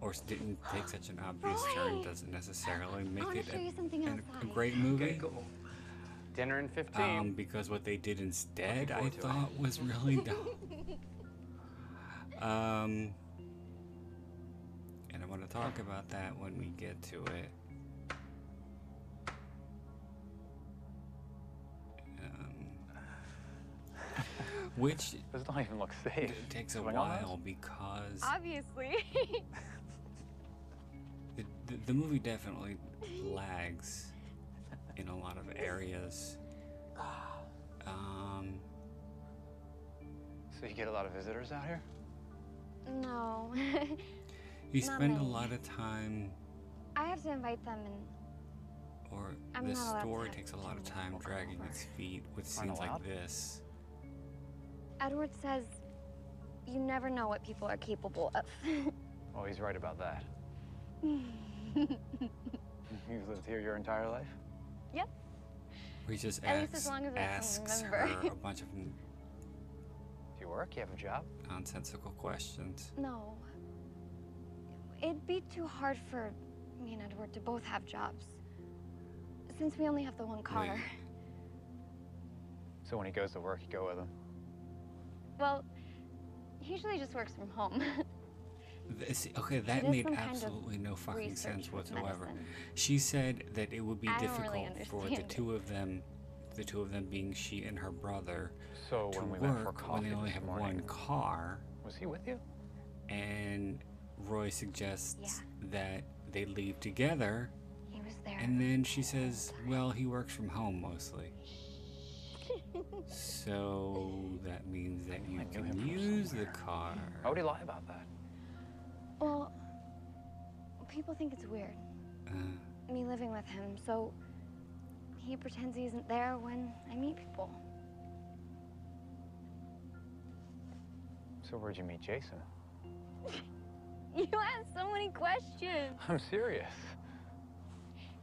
or didn't take such an obvious turn doesn't necessarily make it show you a, a great movie. Dinner in 15. Um, because what they did instead, I forward to it. thought was really (laughs) dumb. Um, and I want to talk about that when we get to it. Um, which (laughs) Does not even look safe. It takes a Am I on this? while because Obviously. (laughs) the, the, the movie definitely lags in a lot of areas. (sighs) Um, So you get a lot of visitors out here? No. (laughs) you Not spend a lot of time, I have to invite them and or I'm the not story takes a lot of time many people come dragging its feet with Aren't scenes like this. Edward says you never know what people are capable of. (laughs) Oh, he's right about that. (laughs) You've lived here your entire life? yep. We just At least asks, as long as I can asks remember. her a bunch of n- you work? You have a job? nonsensical questions. No. It'd be too hard for me and Edward to both have jobs. Since we only have the one car. Wait. (laughs) So when he goes to work, you go with him? Well, he usually just works from home. (laughs) This, okay, that made some kind of absolutely no fucking sense whatsoever. medicine. She said that it would be I don't really difficult for the two of them, the two of them being she and her brother, So to when we went for work coffee when they only have morning, one car. Was he with you? And Roy suggests Yeah. that they leave together, he was there. and then she says, "Well, he works from home mostly." (laughs) So that means that you can him from use the car. How would he lie about that? Well, people think it's weird, Uh, me living with him, so he pretends he isn't there when I meet people. So where'd you meet Jason? (laughs) You ask so many questions. (laughs) I'm serious.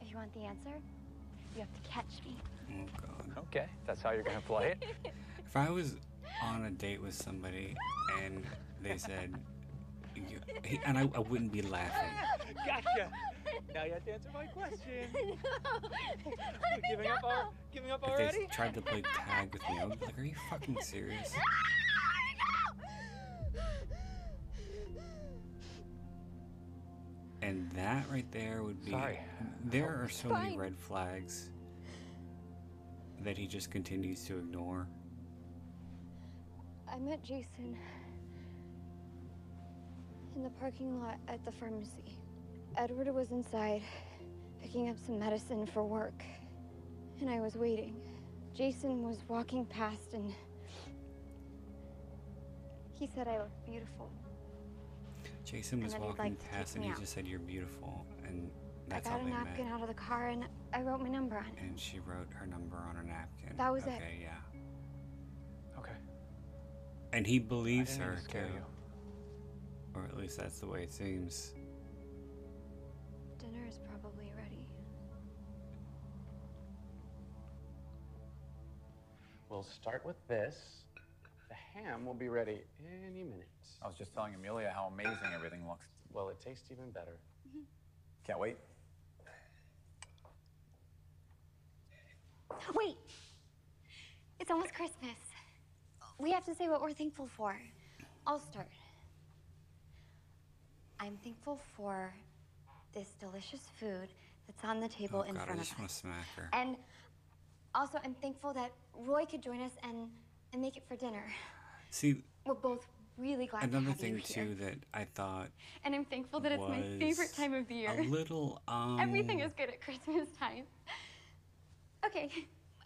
If you want the answer, you have to catch me. oh God. Okay, that's how you're gonna play it? If I was on a date with somebody and they said, you, he- and I, I wouldn't be laughing. Gotcha. Now you have to answer my question. (laughs) We're giving up our giving up If already? they tried to play (laughs) tag with me, I would be like, "Are you fucking serious?" (laughs) And that right there would be. Sorry. There are so many red flags that he just continues to ignore. I met Jason in the parking lot at the pharmacy. Edward was inside picking up some medicine for work, and I was waiting. Jason was walking past and he said I looked beautiful. Jason was walking like past and he out. just said, "You're beautiful," and that's I that's got how a napkin met. out of the car and I wrote my number on it. And she wrote her number on her napkin. That was it. okay, yeah. Okay. And he believes didn't her to scare too. you. Or at least that's the way it seems. Dinner is probably ready. We'll start with this. The ham will be ready any minute. I was just telling Amelia how amazing everything looks. Well, it tastes even better. Mm-hmm. Can't wait. Wait! It's almost Christmas. We have to say what we're thankful for. I'll start. I'm thankful for this delicious food that's on the table oh in God, I front of just want us. to smack her. And also, I'm thankful that Roy could join us and, and make it for dinner. See, We're both really glad to another have thing you here. too that I thought And I'm thankful that it's my favorite time of the year. a little um. Everything is good at Christmas time. Okay,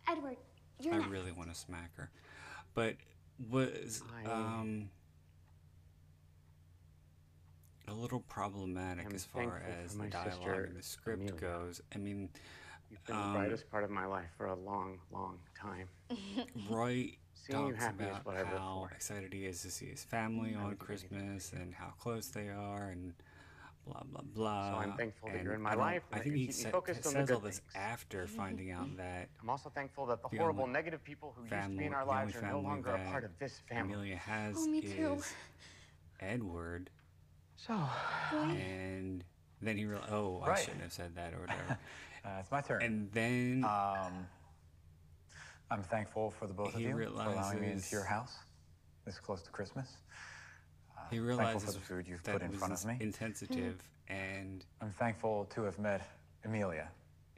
Edward, you're I next. really want to smack her, but was I- um a little problematic am as far as the my dialogue and the script Amelia. goes. I mean, You've been Um, the brightest part of my life for a long, long time. (laughs) Roy Seeing you talks happy is about what how for. excited he is to see his family on would do anything Christmas and how close they are and blah blah blah. So I'm thankful that you're in my I life I think you he keep sa- focused on the says all this things. after finding out (laughs) that I'm also thankful that the, The horrible negative people who used to be in our lives are no longer a part of this family. Amelia has Oh, me too. is (laughs) Edward, So, and then he realized, oh, I shouldn't have said that or whatever. (laughs) Uh, it's my turn. and then Um, I'm thankful for the both of you for allowing me into your house this close to Christmas. Uh, he thankful realizes for the food you've put in front of me. insensitive, and I'm thankful to have met Amelia.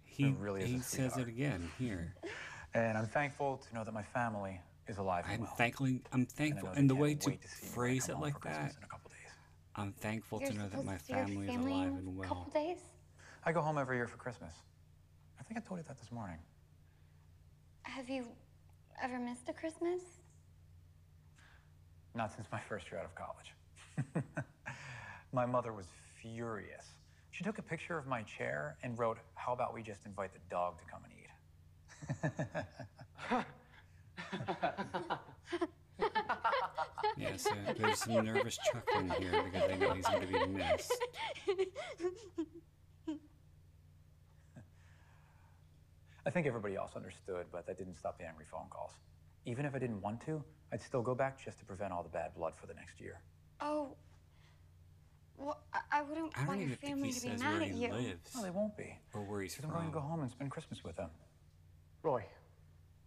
he really is he says it again here. (laughs) And I'm thankful to know that my family is alive and I'm well. thankful. I'm thankful, know and the way to to see me when I phrase it like that, in a couple days. I'm thankful You're to know that my to see your family is alive and well. couple days. I go home every year for Christmas. I think I told you that this morning. Have you ever missed a Christmas? Not since my first year out of college. (laughs) my mother was furious. She took a picture of my chair and wrote, How about we just invite the dog to come and eat? (laughs) (laughs) Yeah, uh, so there's some nervous chuckling here because they know he's going to be missed. I think everybody else understood, but that didn't stop the angry phone calls. Even if I didn't want to, I'd still go back just to prevent all the bad blood for the next year. Oh. Well, I, I wouldn't I want your even think family he to be mad where at he you. lives No, they won't be. or where he's Because I'm going to go home and spend Christmas with them. Roy,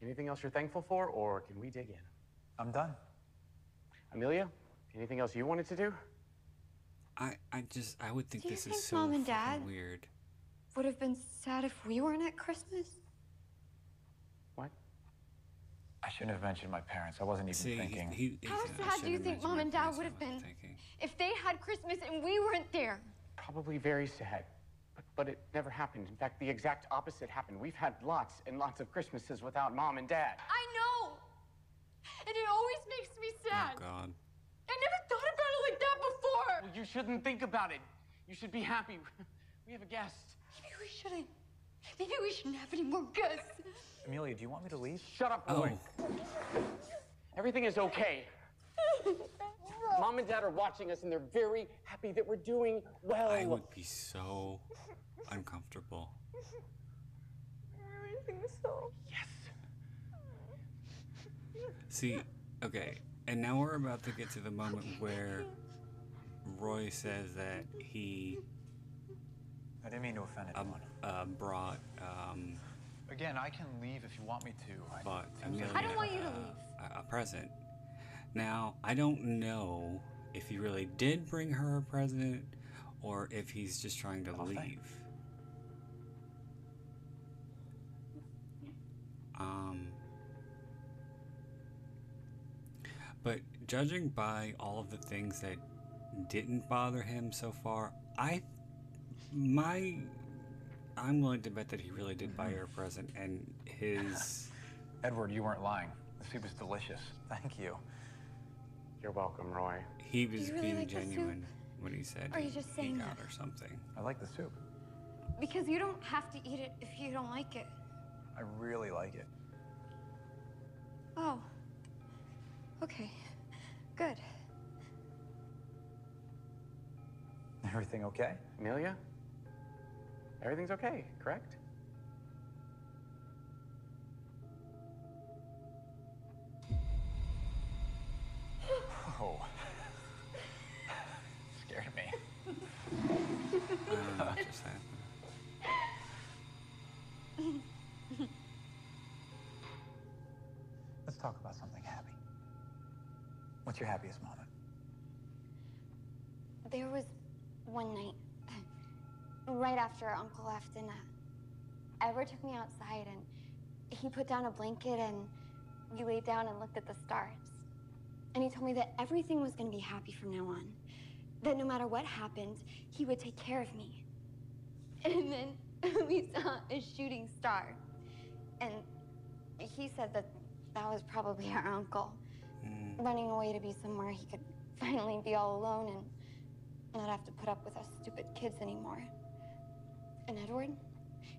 anything else you're thankful for, or can we dig in? I'm done. Amelia, anything else you wanted to do? I, I just, I would think Do you this think is so Mom and Dad- weird. Would have been sad if we weren't at Christmas. What? I shouldn't have mentioned my parents. I wasn't even See, thinking. he, he, How he- I sad do you think Mom and Dad would have been thinking. if they had Christmas and we weren't there? Probably very sad. But, but it never happened. In fact, the exact opposite happened. We've had lots and lots of Christmases without mom and dad. I know! And it always makes me oh, sad. Oh God. I never thought about it like that before! Well, you shouldn't think about it. You should be happy. We have a guest. Maybe we shouldn't. Maybe we shouldn't have any more guests. Amelia, do you want me to leave? Shut up, Oh, Everything is okay. (laughs) Mom and Dad are watching us, and they're very happy that we're doing well. I would be so uncomfortable. (laughs) I think so. Yes. See, okay, and now we're about to get to the moment where Roy says that he I didn't mean to offend uh, anyone. uh, brought um, Again, I can leave if you want me to. I, bought seems like- Amelia I don't want you to uh, leave. a, a present. Now I don't know if he really did bring her a present or if he's just trying to leave. Um, but judging by all of the things that didn't bother him so far, I my I'm willing to bet that he really did buy mm-hmm. her a present and his (laughs) Edward, you weren't lying. The soup is delicious. Thank you. You're welcome, Roy. he was really being like genuine when he said Or are you he- just he saying got that? her something. I like the soup. Because you don't have to eat it if you don't like it. I really like it. Oh. Okay. Good. Everything okay? Amelia? Everything's okay, correct? Oh. (laughs) Scared me. I don't just happened. What's your happiest moment? There was one night, (clears throat) right after Uncle left, and uh, Edward took me outside and he put down a blanket and we laid down and looked at the stars. And he told me that everything was going to be happy from now on. That no matter what happened, he would take care of me. (laughs) And then (laughs) we saw a shooting star. And he said that that was probably our uncle running away to be somewhere he could (laughs) finally be all alone and not have to put up with us stupid kids anymore. And Edward,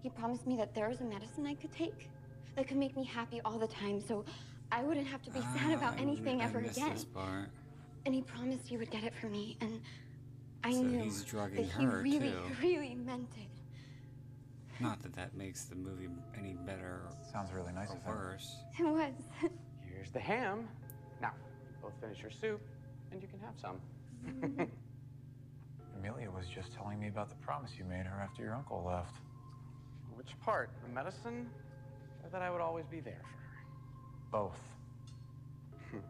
he promised me that there was a medicine I could take that could make me happy all the time so I wouldn't have to be sad Ah, about I anything mi- I ever missed again. This part. And he promised he would get it for me, and I So knew he's drugging that he her, really, too. (laughs) really meant it. Not that that makes the movie any better Sounds really nice or of him. worse. It was. (laughs) Here's the ham. Now, both finish your soup, and you can have some. (laughs) Amelia was just telling me about the promise you made her after your uncle left. Which part? The medicine? Or that I would always be there for her? Both. (laughs)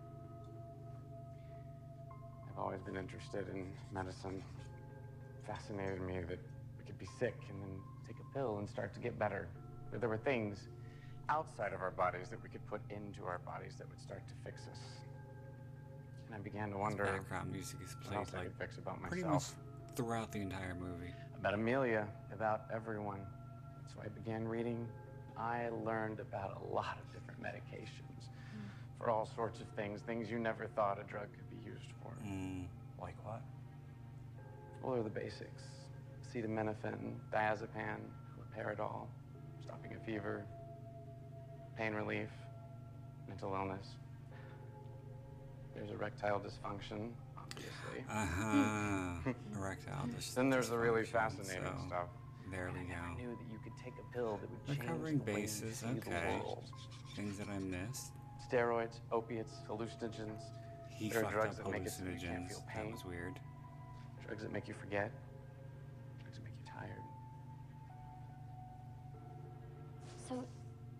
I've always been interested in medicine. Fascinated me that we could be sick and then take a pill and start to get better. That there were things outside of our bodies that we could put into our bodies that would start to fix us. And I began to His wonder background music is what played else I like could fix about pretty myself. much throughout the entire movie. about Amelia, about everyone. So I began reading. I learned about a lot of different medications for all sorts of things, things you never thought a drug could be used for. Mm. Like what? Well, they're the basics acetaminophen, diazepam, haloperidol, stopping a fever, pain relief, mental illness. There's erectile dysfunction, obviously. Uh-huh. (laughs) Erectile dysfunction. Then there's the really fascinating so stuff. There we go. I knew that you could take a pill that would We're change covering the way you bases, see the okay. world. Things that I missed. Steroids, opiates, hallucinogens. He there are fucked drugs up that make it so you can't hallucinogens. feel That was weird. Drugs that make you forget.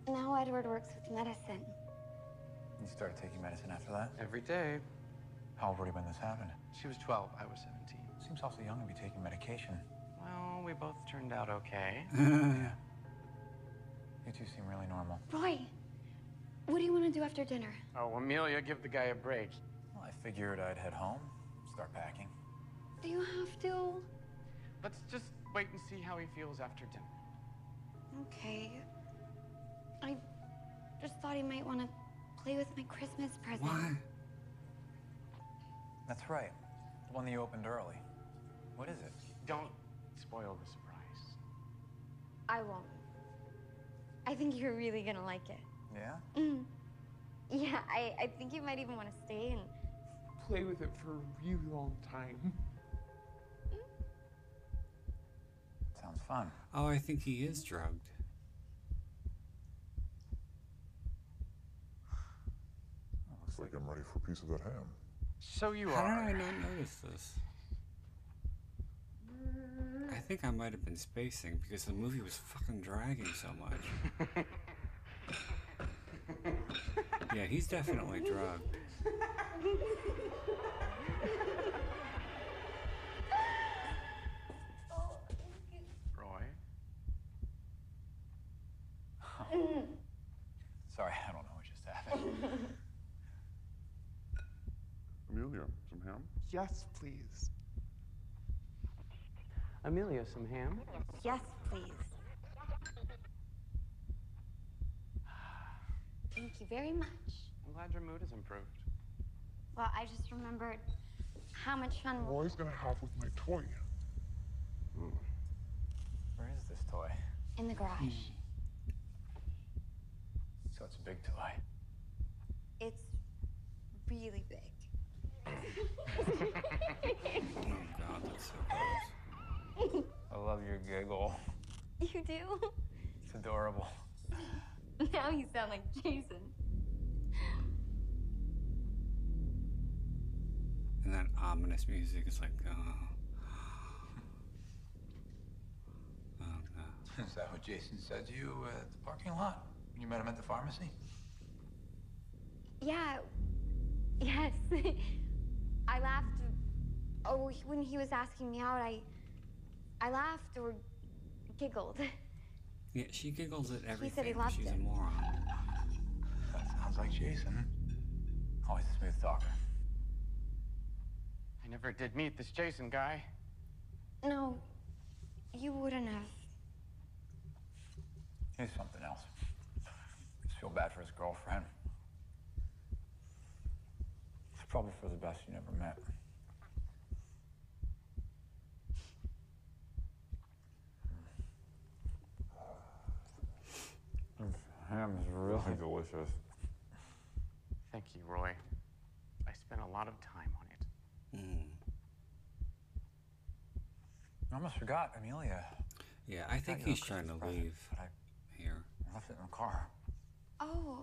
Now Edward works with medicine. You started taking medicine after that? Every day. How old were you when this happened? She was 12, I was 17. Seems awfully young to be taking medication. Well, we both turned out okay. yeah. (laughs) You two seem really normal. Roy, what do you want to do after dinner? Oh, Amelia, give the guy a break. Well, I figured I'd head home, start packing. Do you have to? Let's just wait and see how he feels after dinner. Okay. I just thought he might want to play with my Christmas present. Why? That's right. The one that you opened early. What is it? Don't spoil the surprise. I won't. I think you're really gonna like it. Yeah? Mm. Yeah, I, I think you might even want to stay and Play with it for a really long time. Sounds fun. Oh, I think he is drugged. Oh, like I'm ready for a piece of that ham. So you How are. How did I not notice this? I think I might have been spacing because the movie was fucking dragging so much. (laughs) yeah, he's definitely drugged. Roy? Sorry, (laughs) I don't know what just happened. Amelia, some ham? Yes, please. Amelia, some ham? Yes, please. Thank you very much. I'm glad your mood has improved. Well, I just remembered how much fun. Roy's gonna have with my toy. Hmm. Where is this toy? In the garage. So it's a big toy. It's really big. Oh god, that's so gross. I love your giggle. You do? It's adorable. Now you sound like Jason. And that ominous music is like, oh. Oh no. Is that what Jason said to you at the parking lot when you met him at the pharmacy? Yeah. Yes. (laughs) I laughed. Oh, when he was asking me out, I. I laughed or giggled. Yeah, she giggles at everything. He said he but loved she's a moron. That sounds like Jason. Always a smooth talker. I never did meet this Jason guy. No, you wouldn't have. He's something else. Just feel bad for his girlfriend. It's probably for the best you never met. This ham is really (laughs) delicious. Thank you, Roy. I spent a lot of time on it. Mm. I almost forgot Amelia. Yeah, I think got he's trying to Christmas present, leave but I here. left it in the car. Oh,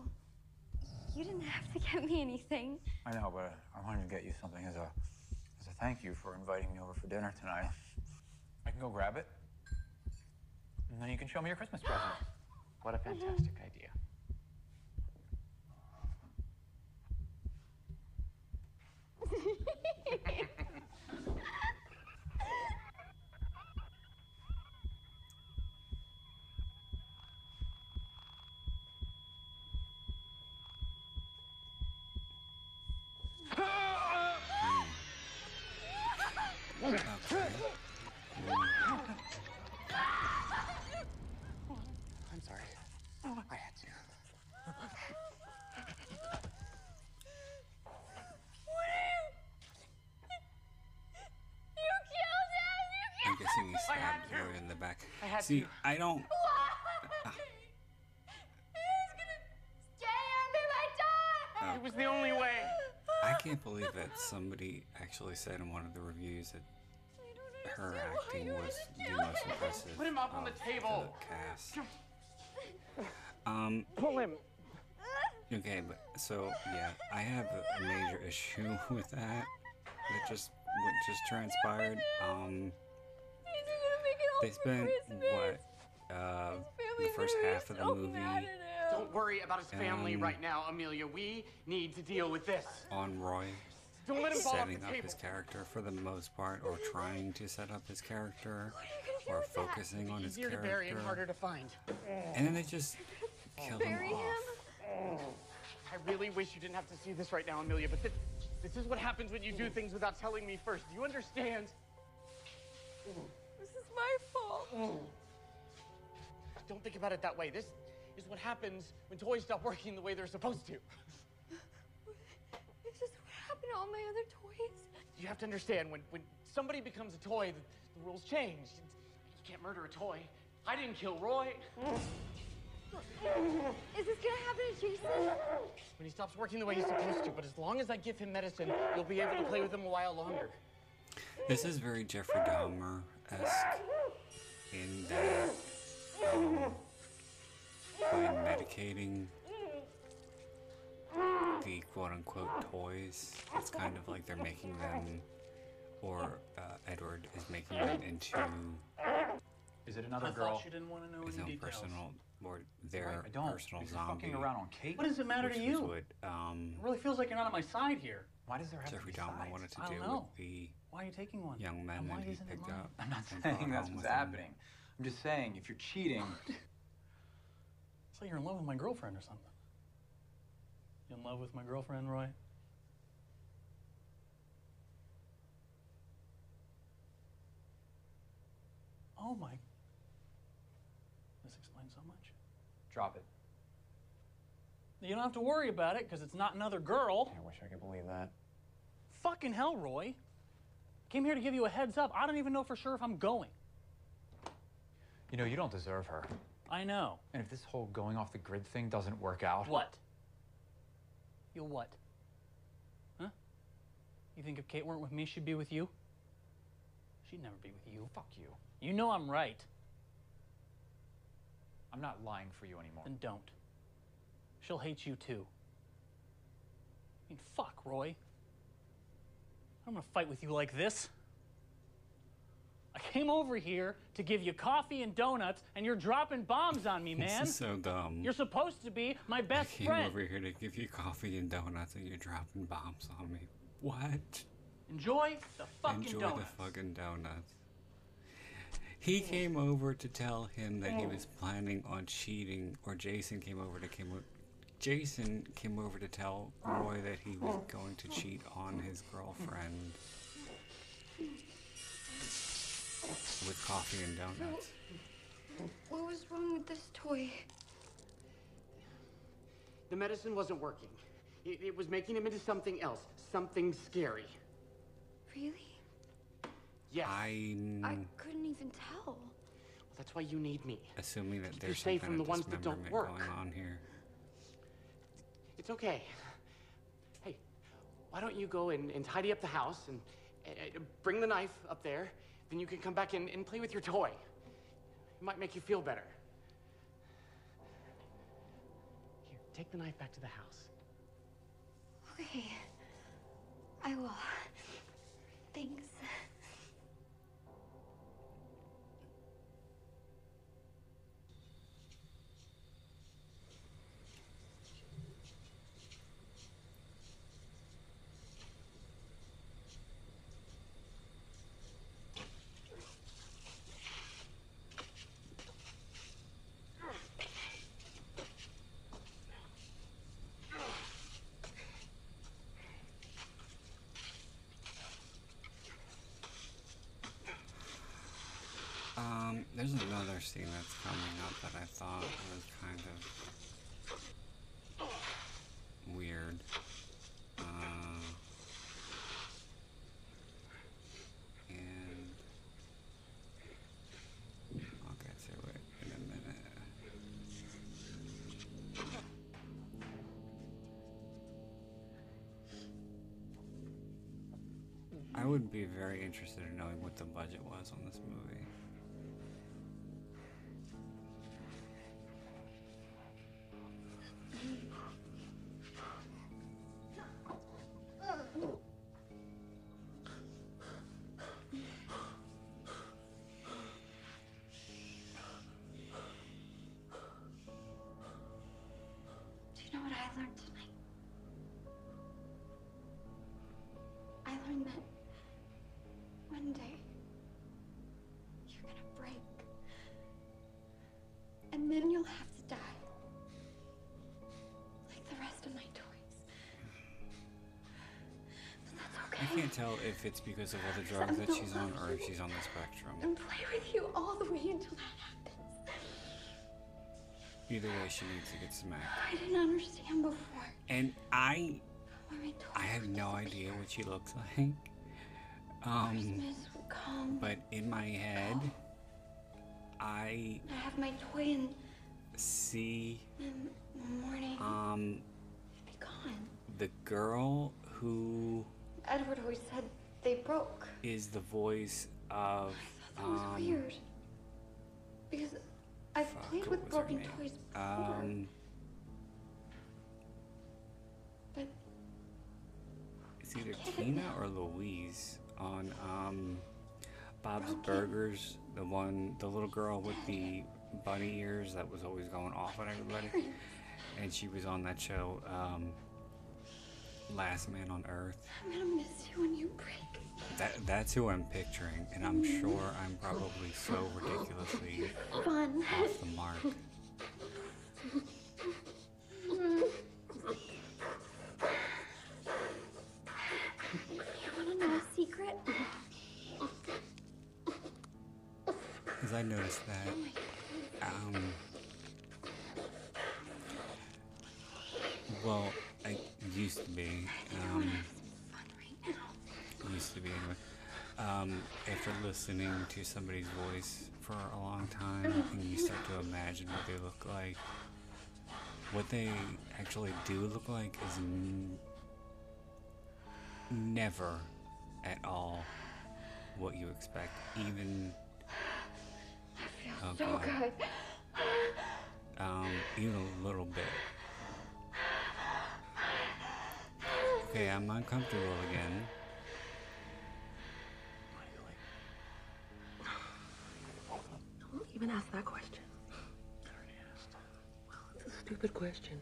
you didn't have to get me anything. I know, but I wanted to get you something as a as a thank you for inviting me over for dinner tonight. I can go grab it, and then you can show me your Christmas (gasps) present. What a fantastic idea. (laughs) Okay. I'm sorry. I had to. I'm guessing he I had stabbed to. Roy in the back. I had to See, to. I don't. (laughs) It was the only way. I can't believe that somebody actually said in one of the reviews that her acting was the most impressive. Put him up on the table. The cast. Um. Pull him. Okay, but so yeah, I have a, a major (laughs) issue with that. That just what just transpired. Um. They spent what? Uh, the first half of the movie Don't worry about his family Um, right now, Amelia. We need to deal with this. on Roy. Don't let him setting up table. his character for the most part, or trying to set up his character, or focusing on his Easier to bury and harder character. to find. And then they just kill him Bury off. I really wish you didn't have to see this right now, Amelia, but this, this is what happens when you do things without telling me first. Do you understand? This is my fault. (sighs) Don't think about it that way. This is what happens when toys stop working the way they're supposed to. This is what happened to all my other toys. You have to understand when, when somebody becomes a toy, the, the rules change. You can't murder a toy. I didn't kill Roy. Is this gonna happen to Jason? When he stops working the way he's supposed to, but as long as I give him medicine, you'll be able to play with him a while longer. This is very Jeffrey Dahmer esque in that um, by medicating the quote unquote toys. It's kind of like they're making them, or uh, Edward is making them into Is it another I girl? thought you didn't want to know his any own details. personal, or their Right, I don't, personal because zombie. fucking around on Kate. What does it matter to you? what, um, It really feels like you're not on my side here. Why does there have to Jeffrey be Dahmer sides? wanted to I do don't know. with the Why are you taking one? young men And why he isn't it picked mine? up. I'm not saying that's what's with him. happening. I'm just saying if you're cheating, It's like you're in love with my girlfriend or something. You in love with my girlfriend, Roy? Oh my. This explains so much. drop it. You don't have to worry about it because it's not another girl. I wish I could believe that. Fucking hell, Roy. Came here to give you a heads up. I don't even know for sure if I'm going. You know, you don't deserve her. I know. And if this whole going off the grid thing doesn't work out, What? You'll what? Huh? You think if Kate weren't with me, she'd be with you? She'd never be with you. Fuck you. You know I'm right. I'm not lying for you anymore. Then don't. She'll hate you too. I mean, fuck, Roy. I'm gonna fight with you like this. I came over here to give you coffee and donuts, and you're dropping bombs on me, man. This is so dumb. You're supposed to be my best friend. I came friend. over here to give you coffee and donuts, and you're dropping bombs on me. What? Enjoy the fucking Enjoy donuts. the fucking donuts. He came over to tell him that he oh. was planning on cheating, or Jason came over to came. O- Jason came over to tell Roy that he was going to cheat on his girlfriend with coffee and donuts. What was wrong with this toy? The medicine wasn't working. It, it was making him into something else, something scary. Really? Yes. I'm I couldn't even tell. Well, that's why you need me. assuming that Keep there's you some safe from the ones that don't dismemberment work. going on here. It's okay. Hey, why don't you go and, and tidy up the house and uh, bring the knife up there? Then you can come back and, and play with your toy. It might make you feel better. Here, take the knife back to the house. Okay. I will. Thanks. Um, there's scene that's coming up that I thought was kind of weird. Uh, and I'll get to it in a minute. I would be very interested in knowing what the budget was on this movie. Can't tell if it's because of all the drugs that she's on or if she's on the spectrum. And play with you all the way until that happens. Either way, she needs to get smacked. I didn't understand before. And I, When my toys I have no idea what she looks like. Um, come. but in my head, I I have my toy and see in the morning um be gone. the girl who Edward always said they broke. is the voice of I thought That was um, weird. Because I've fuck, played with broken toys before. Um, but It's either Tina or Louise on um, Bob's Burgers. The one, the little girl with the bunny ears that was always going off on everybody, (laughs) and she was on that show, um, Last Man on Earth. I'm gonna miss you when you break. That that's who I'm picturing, and I'm sure I'm probably so ridiculously Fun. off the mark. You wanna know a secret? Because I noticed that. Um, well, I used to be. Um, used to be anyway. Um, after listening to somebody's voice for a long time, and you start to imagine what they look like, what they actually do look like is n- never at all what you expect. Even I oh so god, good. um, even a little bit. Okay, I'm uncomfortable again. Even ask that question. Well, it's a stupid question.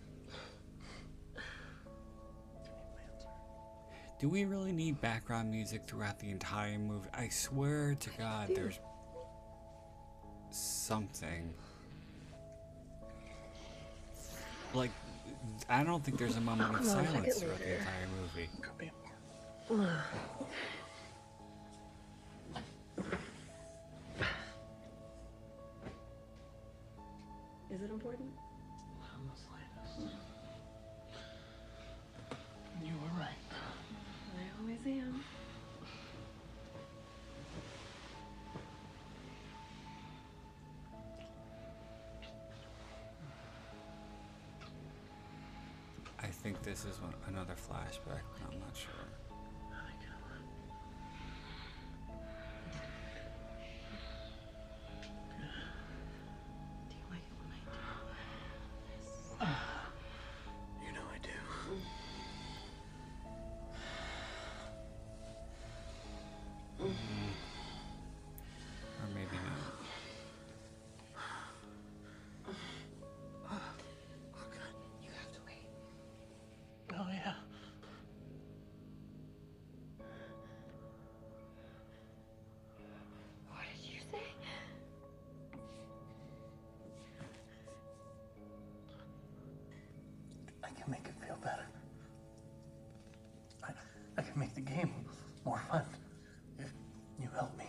Do we really need background music throughout the entire movie? I swear to God, do. there's something. Like, I don't think there's a moment of No, check it silence throughout the entire movie. (sighs) (sighs) (sighs) Is it important? On the slightest. You were right. I always am. I think this is one, another flashback, but I'm not sure. Can make it feel better. I, I can make the game more fun if you help me.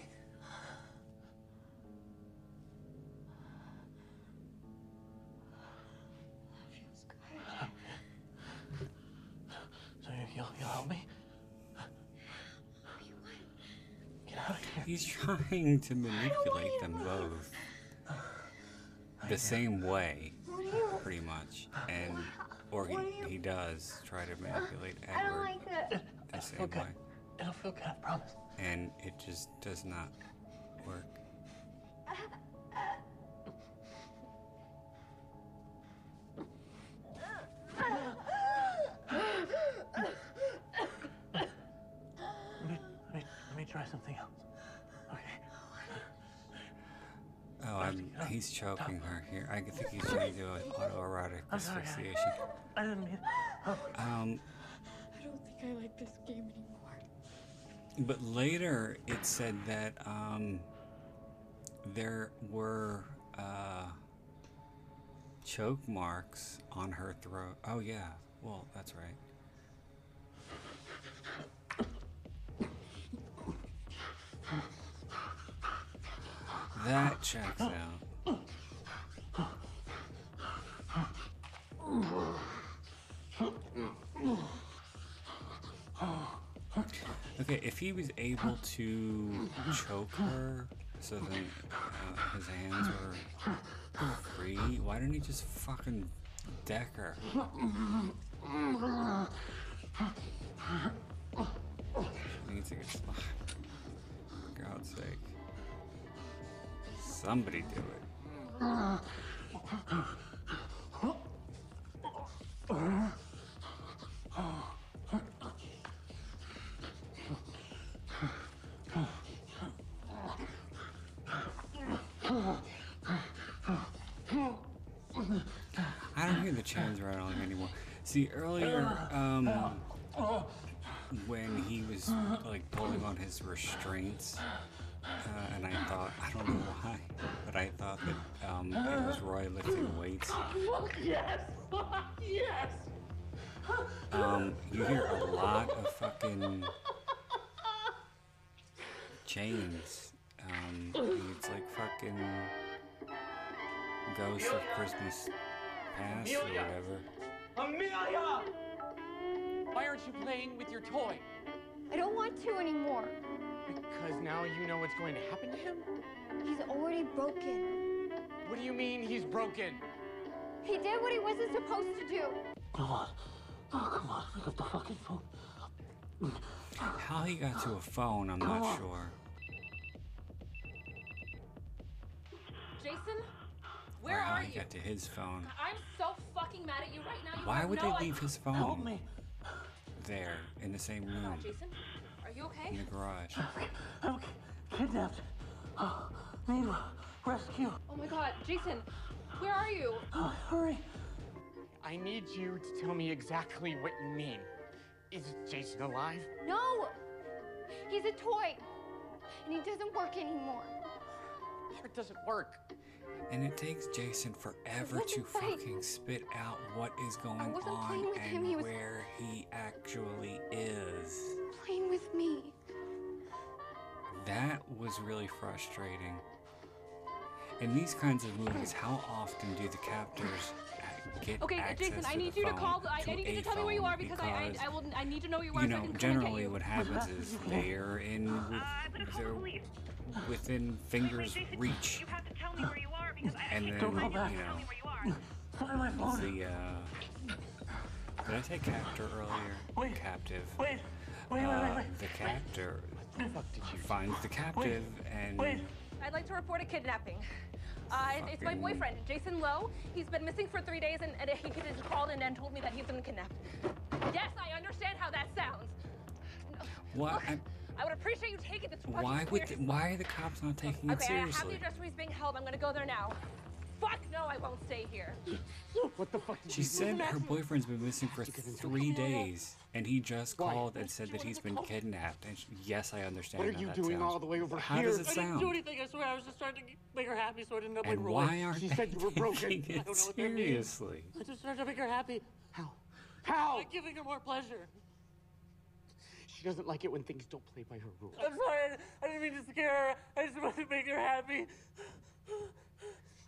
Feels good. So you'll, you'll help me? Get out of here. He's trying to manipulate them both the same way, pretty much, and or he, he does try to manipulate Edward. I don't like that. the same Okay. way, It'll feel good, I promise. and it just does not work. Let me, let me, let me try something else. Okay. Oh, I'm, he's choking her here. I think he's trying to do an autoerotic I'm asphyxiation. I didn't mean. Oh. Um, I don't think I like this game anymore. But later it said that um, there were uh, choke marks on her throat. Oh, yeah. Well, that's right. That checks out. (laughs) Okay, if he was able to choke her so then uh, his hands were free, why didn't he just fucking deck her? She needs to get slapped. For God's sake. Somebody do it. I don't hear chains rattling anymore. See, earlier, (sighs) um, when he was like pulling on his restraints, uh, and I thought, I don't know why, but I thought that um, it was Roy lifting weights. Yes! Yes! Um, you hear a lot of fucking chains. Um, it's like fucking Ghost of Christmas Past or whatever. Amelia! Why aren't you playing with your toy? I don't want to anymore. Because now you know what's going to happen to him? He's already broken. What do you mean he's broken? He did what he wasn't supposed to do. Come on. Oh, come on. Pick up the fucking phone. How he got to a phone, I'm Come not on. sure. Jason, where or are he you? got to his phone. I'm so fucking mad at you right now. You Why would no they leave his phone Help me. there in the same room Jason, are you okay? in the garage? I'm kidnapped. Uh, oh, need rescue. Oh my god, Jason, where are you? Oh, hurry. I need you to tell me exactly what you mean. Is Jason alive? No! He's a toy. And he doesn't work anymore. Heart doesn't work. And it takes Jason forever to wasn't fucking spit out what is going on playing with him, and he was- where he actually is. Playing with me. That was really frustrating. In these kinds of movies, how often do the captors a- get Okay, uh, access Jason, I need you to call. I, I need you to tell me where you are because, I, I I will I need to know where you are. you so I know, can come and get generally you. what happens is (laughs) they're in with, they're within fingers reach, You have to tell me where you are because I and then Don't go you back. know Find my phone. the uh, did I say captor earlier? Wait. Captive. Wait. Wait, wait, Uh, wait, wait. The captor finds the fuck did you find the captive and Wait. I'd like to report a kidnapping. Uh, it's my boyfriend, Jason Lowe. He's been missing for three days, and, and he just called in and told me that he's been kidnapped. Yes, I understand how that sounds. why? Look, I would appreciate you taking this. fucking Why would? serious- The, why are the cops not taking it seriously? Okay, I have the seriously? address where he's being held. I'm gonna go there now. Fuck no, I won't stay here. (laughs) What the fuck? You She said her boyfriend's been missing for three days, and he just Why? called and said that he's been kidnapped. And she, yes, I understand. What are how you that doing sounds. all the way over How here? does it I didn't do anything. I swear. I was just trying to make her happy so I didn't end up And like Roy. why aren't She they said you were broken. taking I it don't know what that means. seriously? I just tried to make her happy. How? How? By giving her more pleasure. She doesn't like it when things don't play by her rules. I'm sorry. I didn't mean to scare her. I just wanted to make her happy.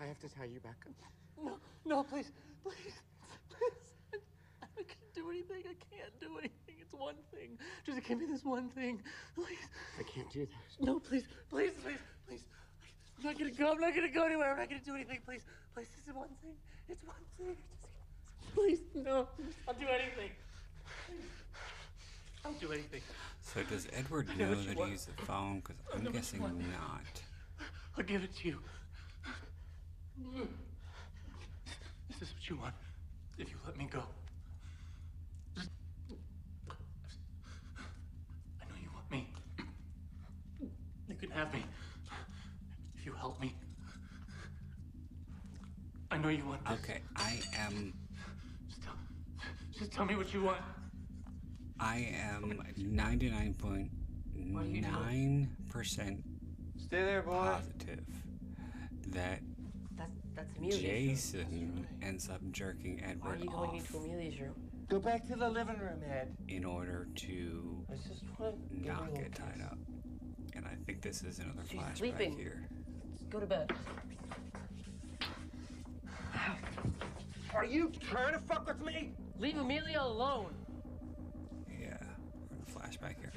I have to tie you back up. No, no, please, please, please. I can't do anything. I can't do anything. It's one thing. Just give me this one thing, please. I can't do that. No, please, please, please, please. I'm not gonna go. I'm not gonna go anywhere. I'm not gonna do anything. Please, please. This is one thing. It's one thing. Just, please, no. I'll do anything. I'll do anything. So does Edward know know that want. he's the phone? Because I'm know what you guessing not. I'll give it to you. This is what you want. If you let me go. I know you want me. You can have me. If you help me. I know you want this. Okay, I am. Just tell me what you want. I am 99.9% Stay there, boy. positive that That's that's Amelia's room. Jason ends up jerking Edward Why are Edward you going off into Amelia's room? Go back to the living room, Ed. in order to just want to give her a not little get tied up. And I think this is another She's flashback sleeping. here. Go to bed. Are you trying to fuck with me? Leave Amelia alone. Flashback here.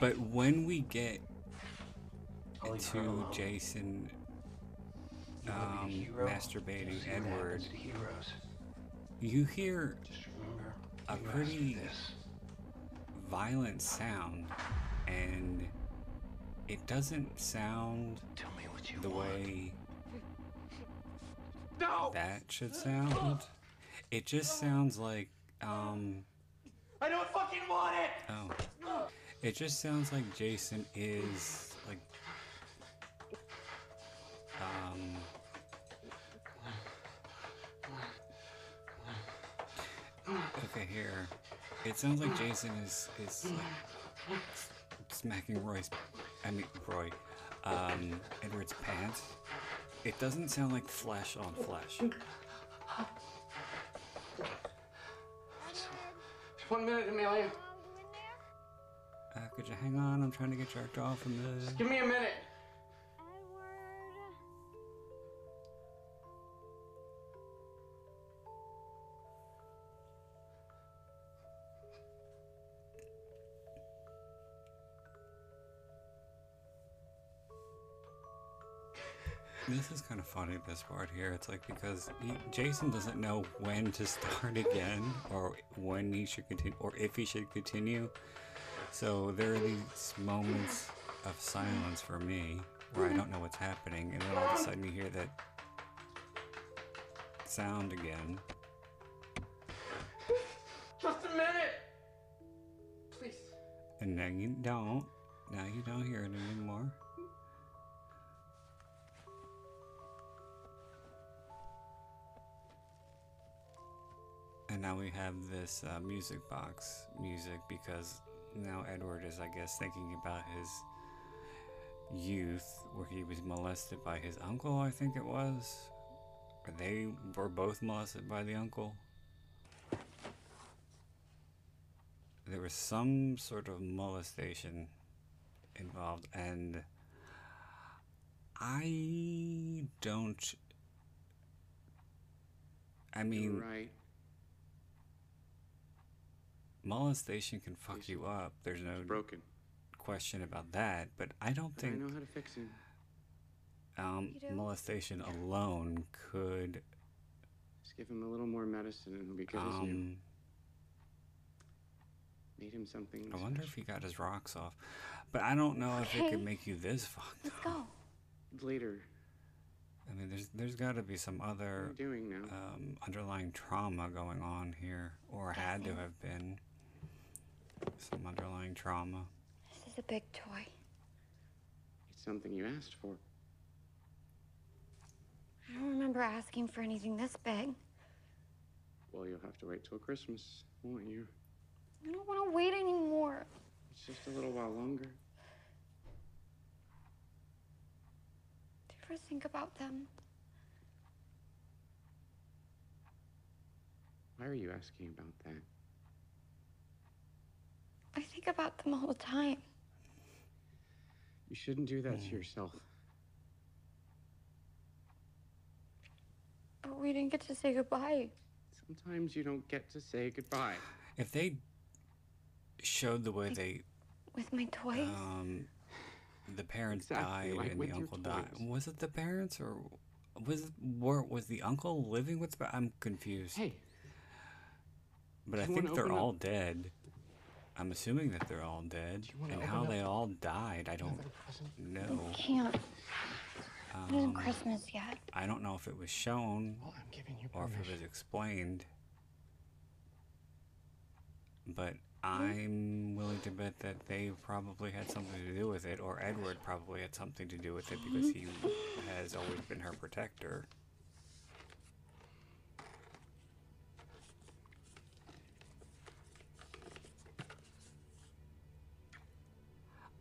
But when we get to Jason um, be a hero? masturbating Edward, happens to heroes. you hear a you asked for pretty violent sound, and it doesn't sound the way No! that should sound. It just sounds like um I don't fucking want it! oh. It just sounds like Jason is like um Okay, here. It sounds like Jason is is like smacking Roy's. I mean Roy, um, Edward's pants. It doesn't sound like flesh on flesh. One minute, Amelia. Uh, could you hang on? I'm trying to get jerked off in the. Just give me a minute. This is kind of funny, this part here. It's like because he, Jason doesn't know when to (laughs) start again, or when he should continue, or if he should continue. So there are these moments of silence for me where I don't know what's happening, and then all of a sudden you hear that sound again. Just a minute. Please. And then you don't. Now you don't hear it anymore. And now we have this uh, music box music because now Edward is, I guess, thinking about his youth where he was molested by his uncle, I think it was. Or they were both molested by the uncle. There was some sort of molestation involved, and I don't. I mean, right. Molestation can fuck you up. There's no broken. question about that. But I don't But I think know how to fix him. um, molestation alone could. Just give him a little more medicine and he'll be good as new. Um, Made him something. I wonder if he got his rocks off. But I don't know if it could make you this fucked. Up. Let's go. later. I mean, there's there's got to be some other doing now? um, underlying trauma going on here, or had to have been some underlying trauma. This is a big toy. It's something you asked for. I don't remember asking for anything this big. Well, you'll have to wait till Christmas, won't you? I don't want to wait anymore. It's just a little while longer. Do you ever think about them? Why are you asking about that? I think about them all the time. You shouldn't do that to yourself. But we didn't get to say goodbye. Sometimes you don't get to say goodbye. If they showed the way they With my toys. um the parents Exactly, died like and the uncle died, was it the parents or was were, was the uncle living with? the- I'm confused. Hey. But I do you wanna think they're open up- all dead. I'm assuming that they're all dead, and how they all died, I don't know. Can't. It isn't Um, Christmas yet. I don't know if it was shown Well, I'm giving you or if it was explained. But I'm willing to bet that they probably had something to do with it, or Edward probably had something to do with it because he has always been her protector.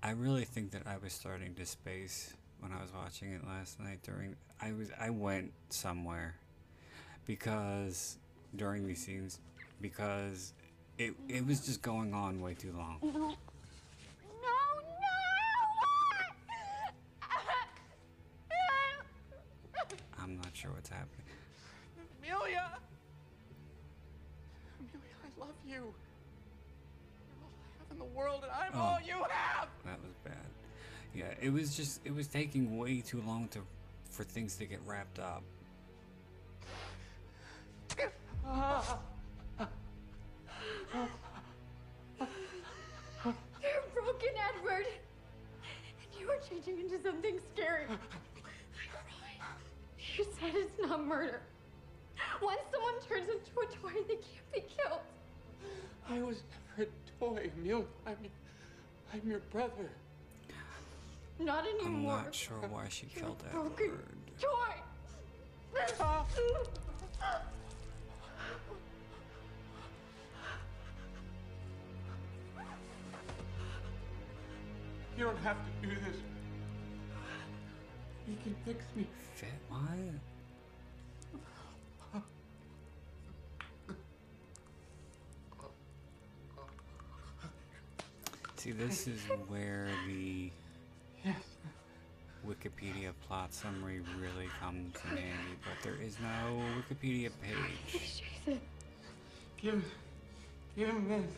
I really think that I was starting to space when I was watching it last night during I was I went somewhere because during these scenes because it it was just going on way too long. No. No, I'm not sure what's happening. Amelia! Amelia, I love you. In the world, and I'm Oh. all you have! That was bad. Yeah, it was just it was taking way too long to for things to get wrapped up. You're broken, Edward. And you are changing into something scary. You said it's not murder. Once someone turns into a toy, they can't be killed. I was never boy, Emil. I'm, I'm your brother. Not anymore. I'm not sure why she killed Edward. Joy! You don't have to do this. You can fix me. Fit why? See, this is where the Wikipedia plot summary really comes in handy, but there is no Wikipedia page. Give, give him this.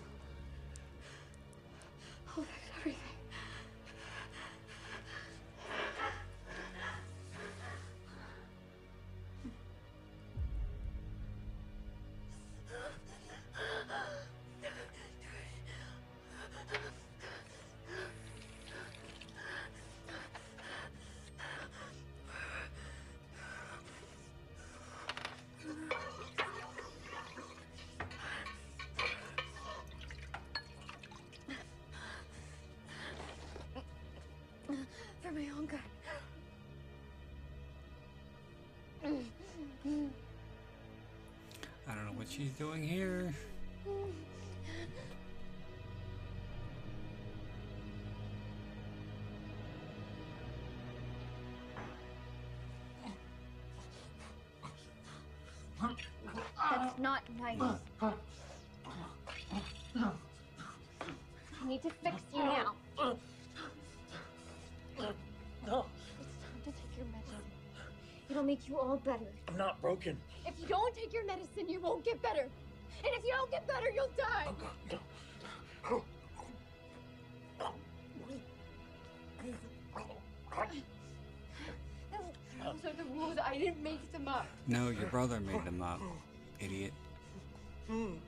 She's doing here. That's not nice. I need to fix you now. No, It's time to take your medicine. It'll make you all better. I'm not broken. If you don't take your medicine, you won't get better. And if you don't get better, you'll die. Oh, Those are the rules. I didn't make them up. No, your brother made them up, idiot. No,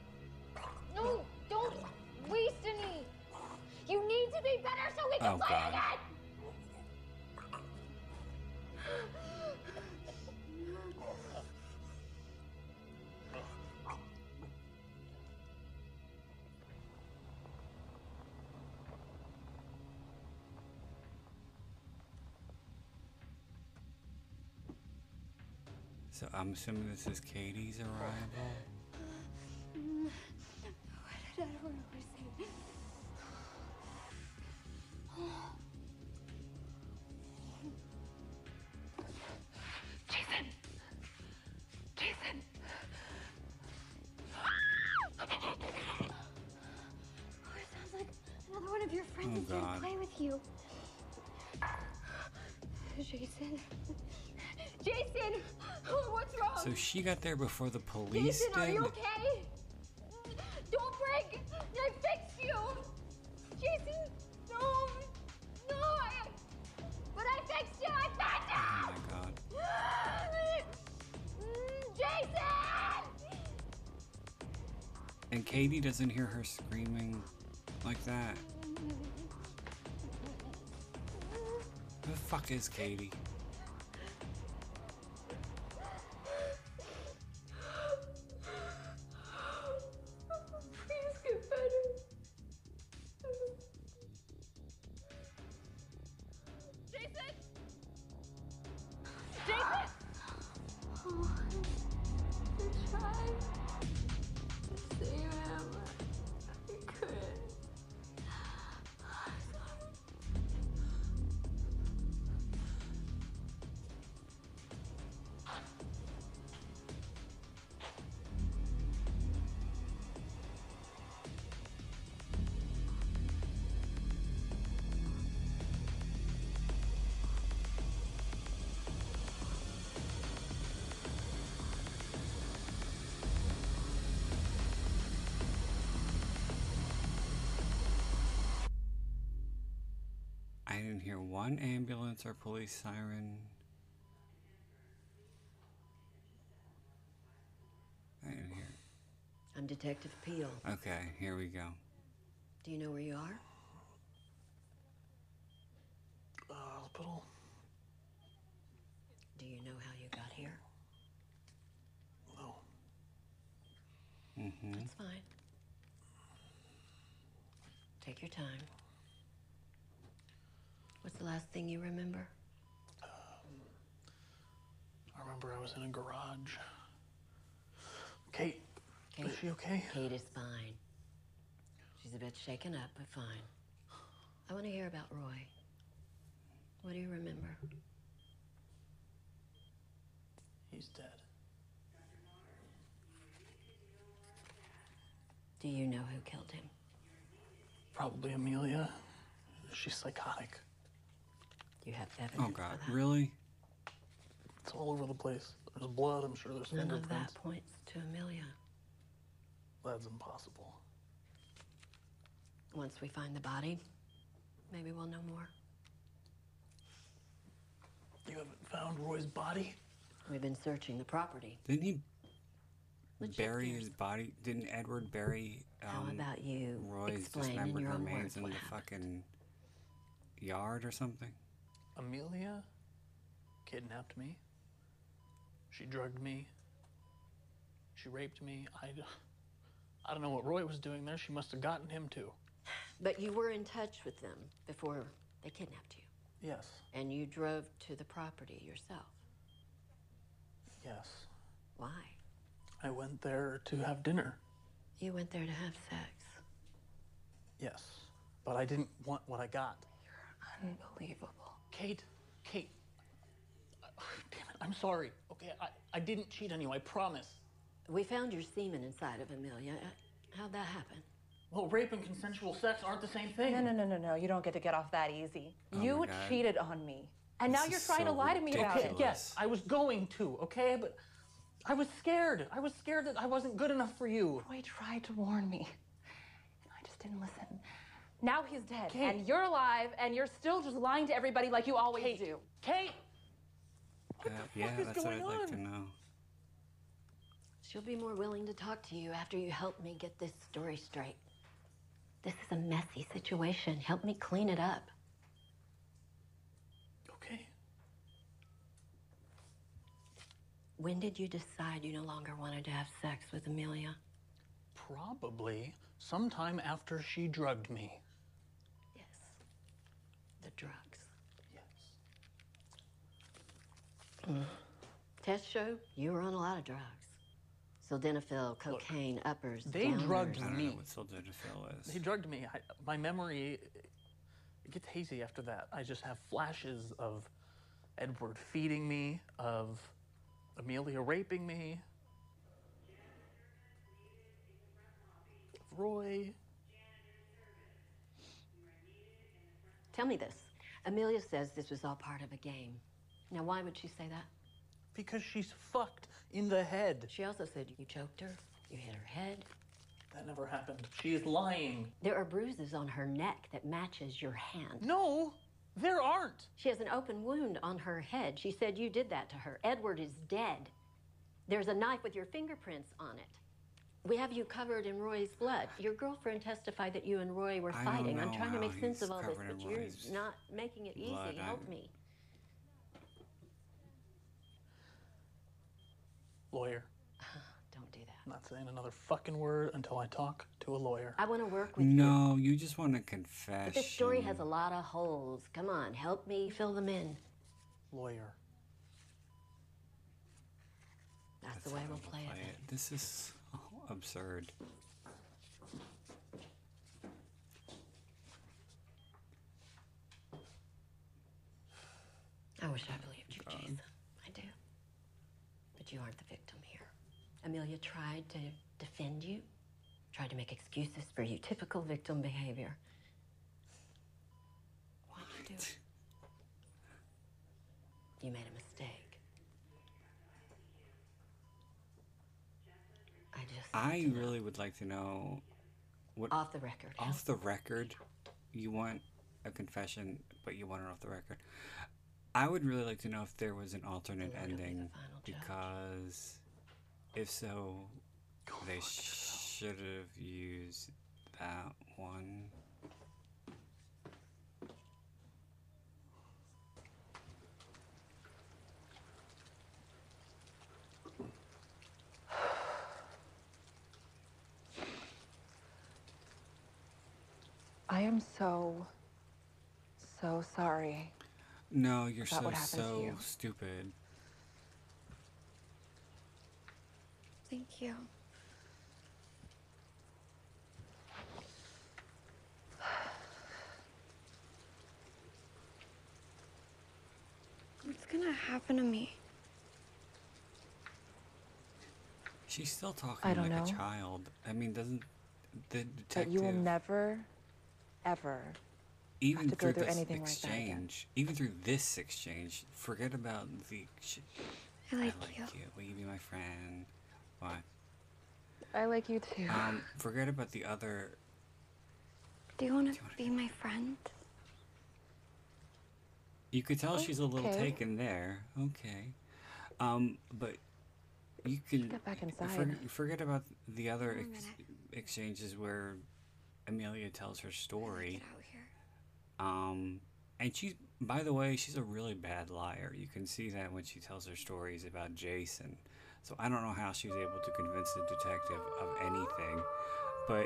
I'm assuming this is Katie's arrival. I don't know what to. Jason! Jason! Oh, it sounds like another one of your friends Oh, is here to play with you. Jason. Jason! What's wrong? So she got there before the police Jason, are did. you okay? Don't break! I fixed you! Jason, no! No! I, but I fixed you! I Oh my god. Mm, Jason! And Katie doesn't hear her screaming like that. Who the fuck is Katie? Hear one ambulance or police siren. I didn't hear. I'm Detective Peel. Okay, here we go. Do you know where you are? Uh, hospital. Do you know how you got here? No. Mm-hmm. That's fine. Take your time. What's the last thing you remember? I remember I was in a garage. Kate, Kate. is she okay? Kate is fine. She's a bit shaken up, but fine. I want to hear about Roy. What do you remember? He's dead. Do you know who killed him? Probably Amelia. She's psychotic. You have evidence Oh God, for that? really? It's all over the place. There's blood. I'm sure there's None of fingerprints. that points to Amelia. That's impossible. Once we find the body, maybe we'll know more. You haven't found Roy's body? We've been searching the property. Didn't he Let's bury theirs. his body? Didn't Edward bury How um, about you Roy's explain in dismembered your own remains words in what the happened? fucking yard or something? Amelia kidnapped me. She drugged me. She raped me. I, I don't know what Roy was doing there. She must have gotten him too. But you were in touch with them before they kidnapped you. Yes. And you drove to the property yourself. Yes. Why? I went there to have dinner. You went there to have sex. Yes. But I didn't want what I got. You're unbelievable. Kate, Kate. (sighs) Damn it, I'm sorry. Okay, I, I didn't cheat on you, I promise. We found your semen inside of Amelia. Uh, How'd that happen? Well, rape and consensual sex aren't the same thing. No, no, no, no, no. You don't get to get off that easy. Oh you cheated on me. And now you're is trying to so lie to me about it. Yes, I was going to, okay? But I was scared. I was scared that I wasn't good enough for you. Roy tried to warn me. And I just didn't listen. Now he's dead. Kate. And you're alive, and you're still just lying to everybody like you always do. Kate! What Uh, yeah, is that's what going I'd like to on? know. She'll be more willing to talk to you after you help me get this story straight. This is a messy situation. Help me clean it up. Okay. When did you decide you no longer wanted to have sex with Amelia? Probably sometime after she drugged me. Yes. The drugs. Yes. Mm. Tests show you were on a lot of drugs. Sildenafil, cocaine, uppers, They downers. drugged I don't me. know what sildenafil is. They drugged me. I, my memory it gets hazy after that. I just have flashes of Edward feeding me, of Amelia raping me, of Roy. Tell me this. Amelia says this was all part of a game. Now, why would she say that? Because she's fucked in the head. She also said you choked her, you hit her head. That never happened. She is lying. There are bruises on her neck that matches your hand. No, there aren't. She has an open wound on her head. She said you did that to her. Edward is dead. There's a knife with your fingerprints on it. We have you covered in Roy's blood. Your girlfriend testified that you and Roy were I don't fighting. I'm trying to make sense of all this, but you're Roy's not making it easy. blood. Help I'm- me. Lawyer. (sighs) Don't do that. I'm not saying another fucking word until I talk to a lawyer. I want to work with you. No, you just want to confess. But this story has a lot of holes. Come on, help me fill them in. Lawyer. That's, the way we'll play, play it. it. This is so absurd. I wish I believed you, Jason. I do. But you aren't the victim here. Amelia tried to defend you, tried to make excuses for you. Typical victim behavior. Why'd you do it? You made a mistake. I just. I really would like to know what Off the record. off the record you want a confession, but you want it off the record. I would really like to know if there was an alternate ending because if so, oh they should have used that one. I am so, so sorry. No, you're so so you. stupid. Thank you. (sighs) What's gonna happen to me? She's still talking I don't like know. a child. I mean, doesn't the detective... But you will never, ever even have to go through through this anything like that exchange, even through this exchange, forget about the. Sh- I like you. Will you be my friend? What? I like you too. Um, (laughs) forget about the other. Do you want to be my friend? You could tell she's a little Okay. taken there. Okay. Um, but you can get back for- inside. forget about the other ex- exchanges where Amelia tells her story. Um, and she's, by the way, she's a really bad liar. You can see that when she tells her stories about Jason. So I don't know how she was able to convince the detective of anything, but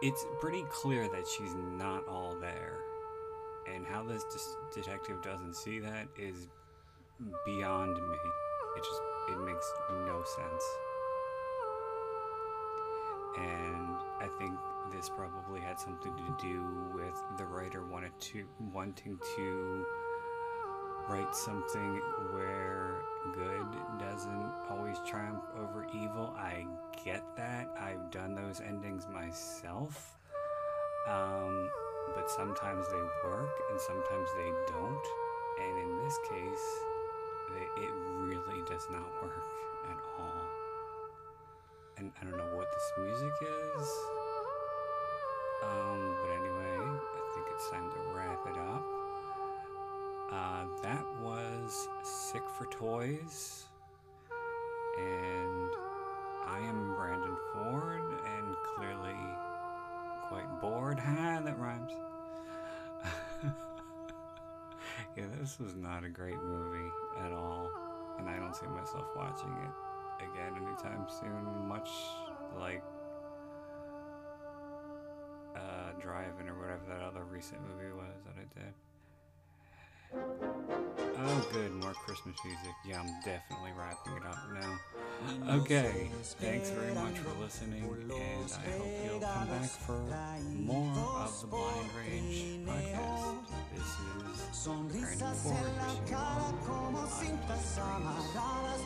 it's pretty clear that she's not all there. And how this detective doesn't see that is beyond me. It just it makes no sense. And I think this probably had something to do with the writer wanted to wanting to write something where good doesn't always triumph over evil. I get that. I've done those endings myself. Um, but sometimes they work and sometimes they don't. And in this case, it really does not work at all. And I don't know what this music is. Um, but anyway, I think it's time to wrap it up. Uh, that was Sick for Toys. And I am Brandon Ford, and clearly quite bored. (laughs) Ha, that rhymes. (laughs) yeah, this was not a great movie at all. And I don't see myself watching it again anytime soon, much like Driving or whatever that other recent movie was that I did. Oh, good, more Christmas music. Yeah, I'm definitely wrapping it up now. Okay, thanks very much for listening, and I hope you'll come back for more of the Blind Rage podcast. This is Brandon Ford wishing you all como cintas amarradas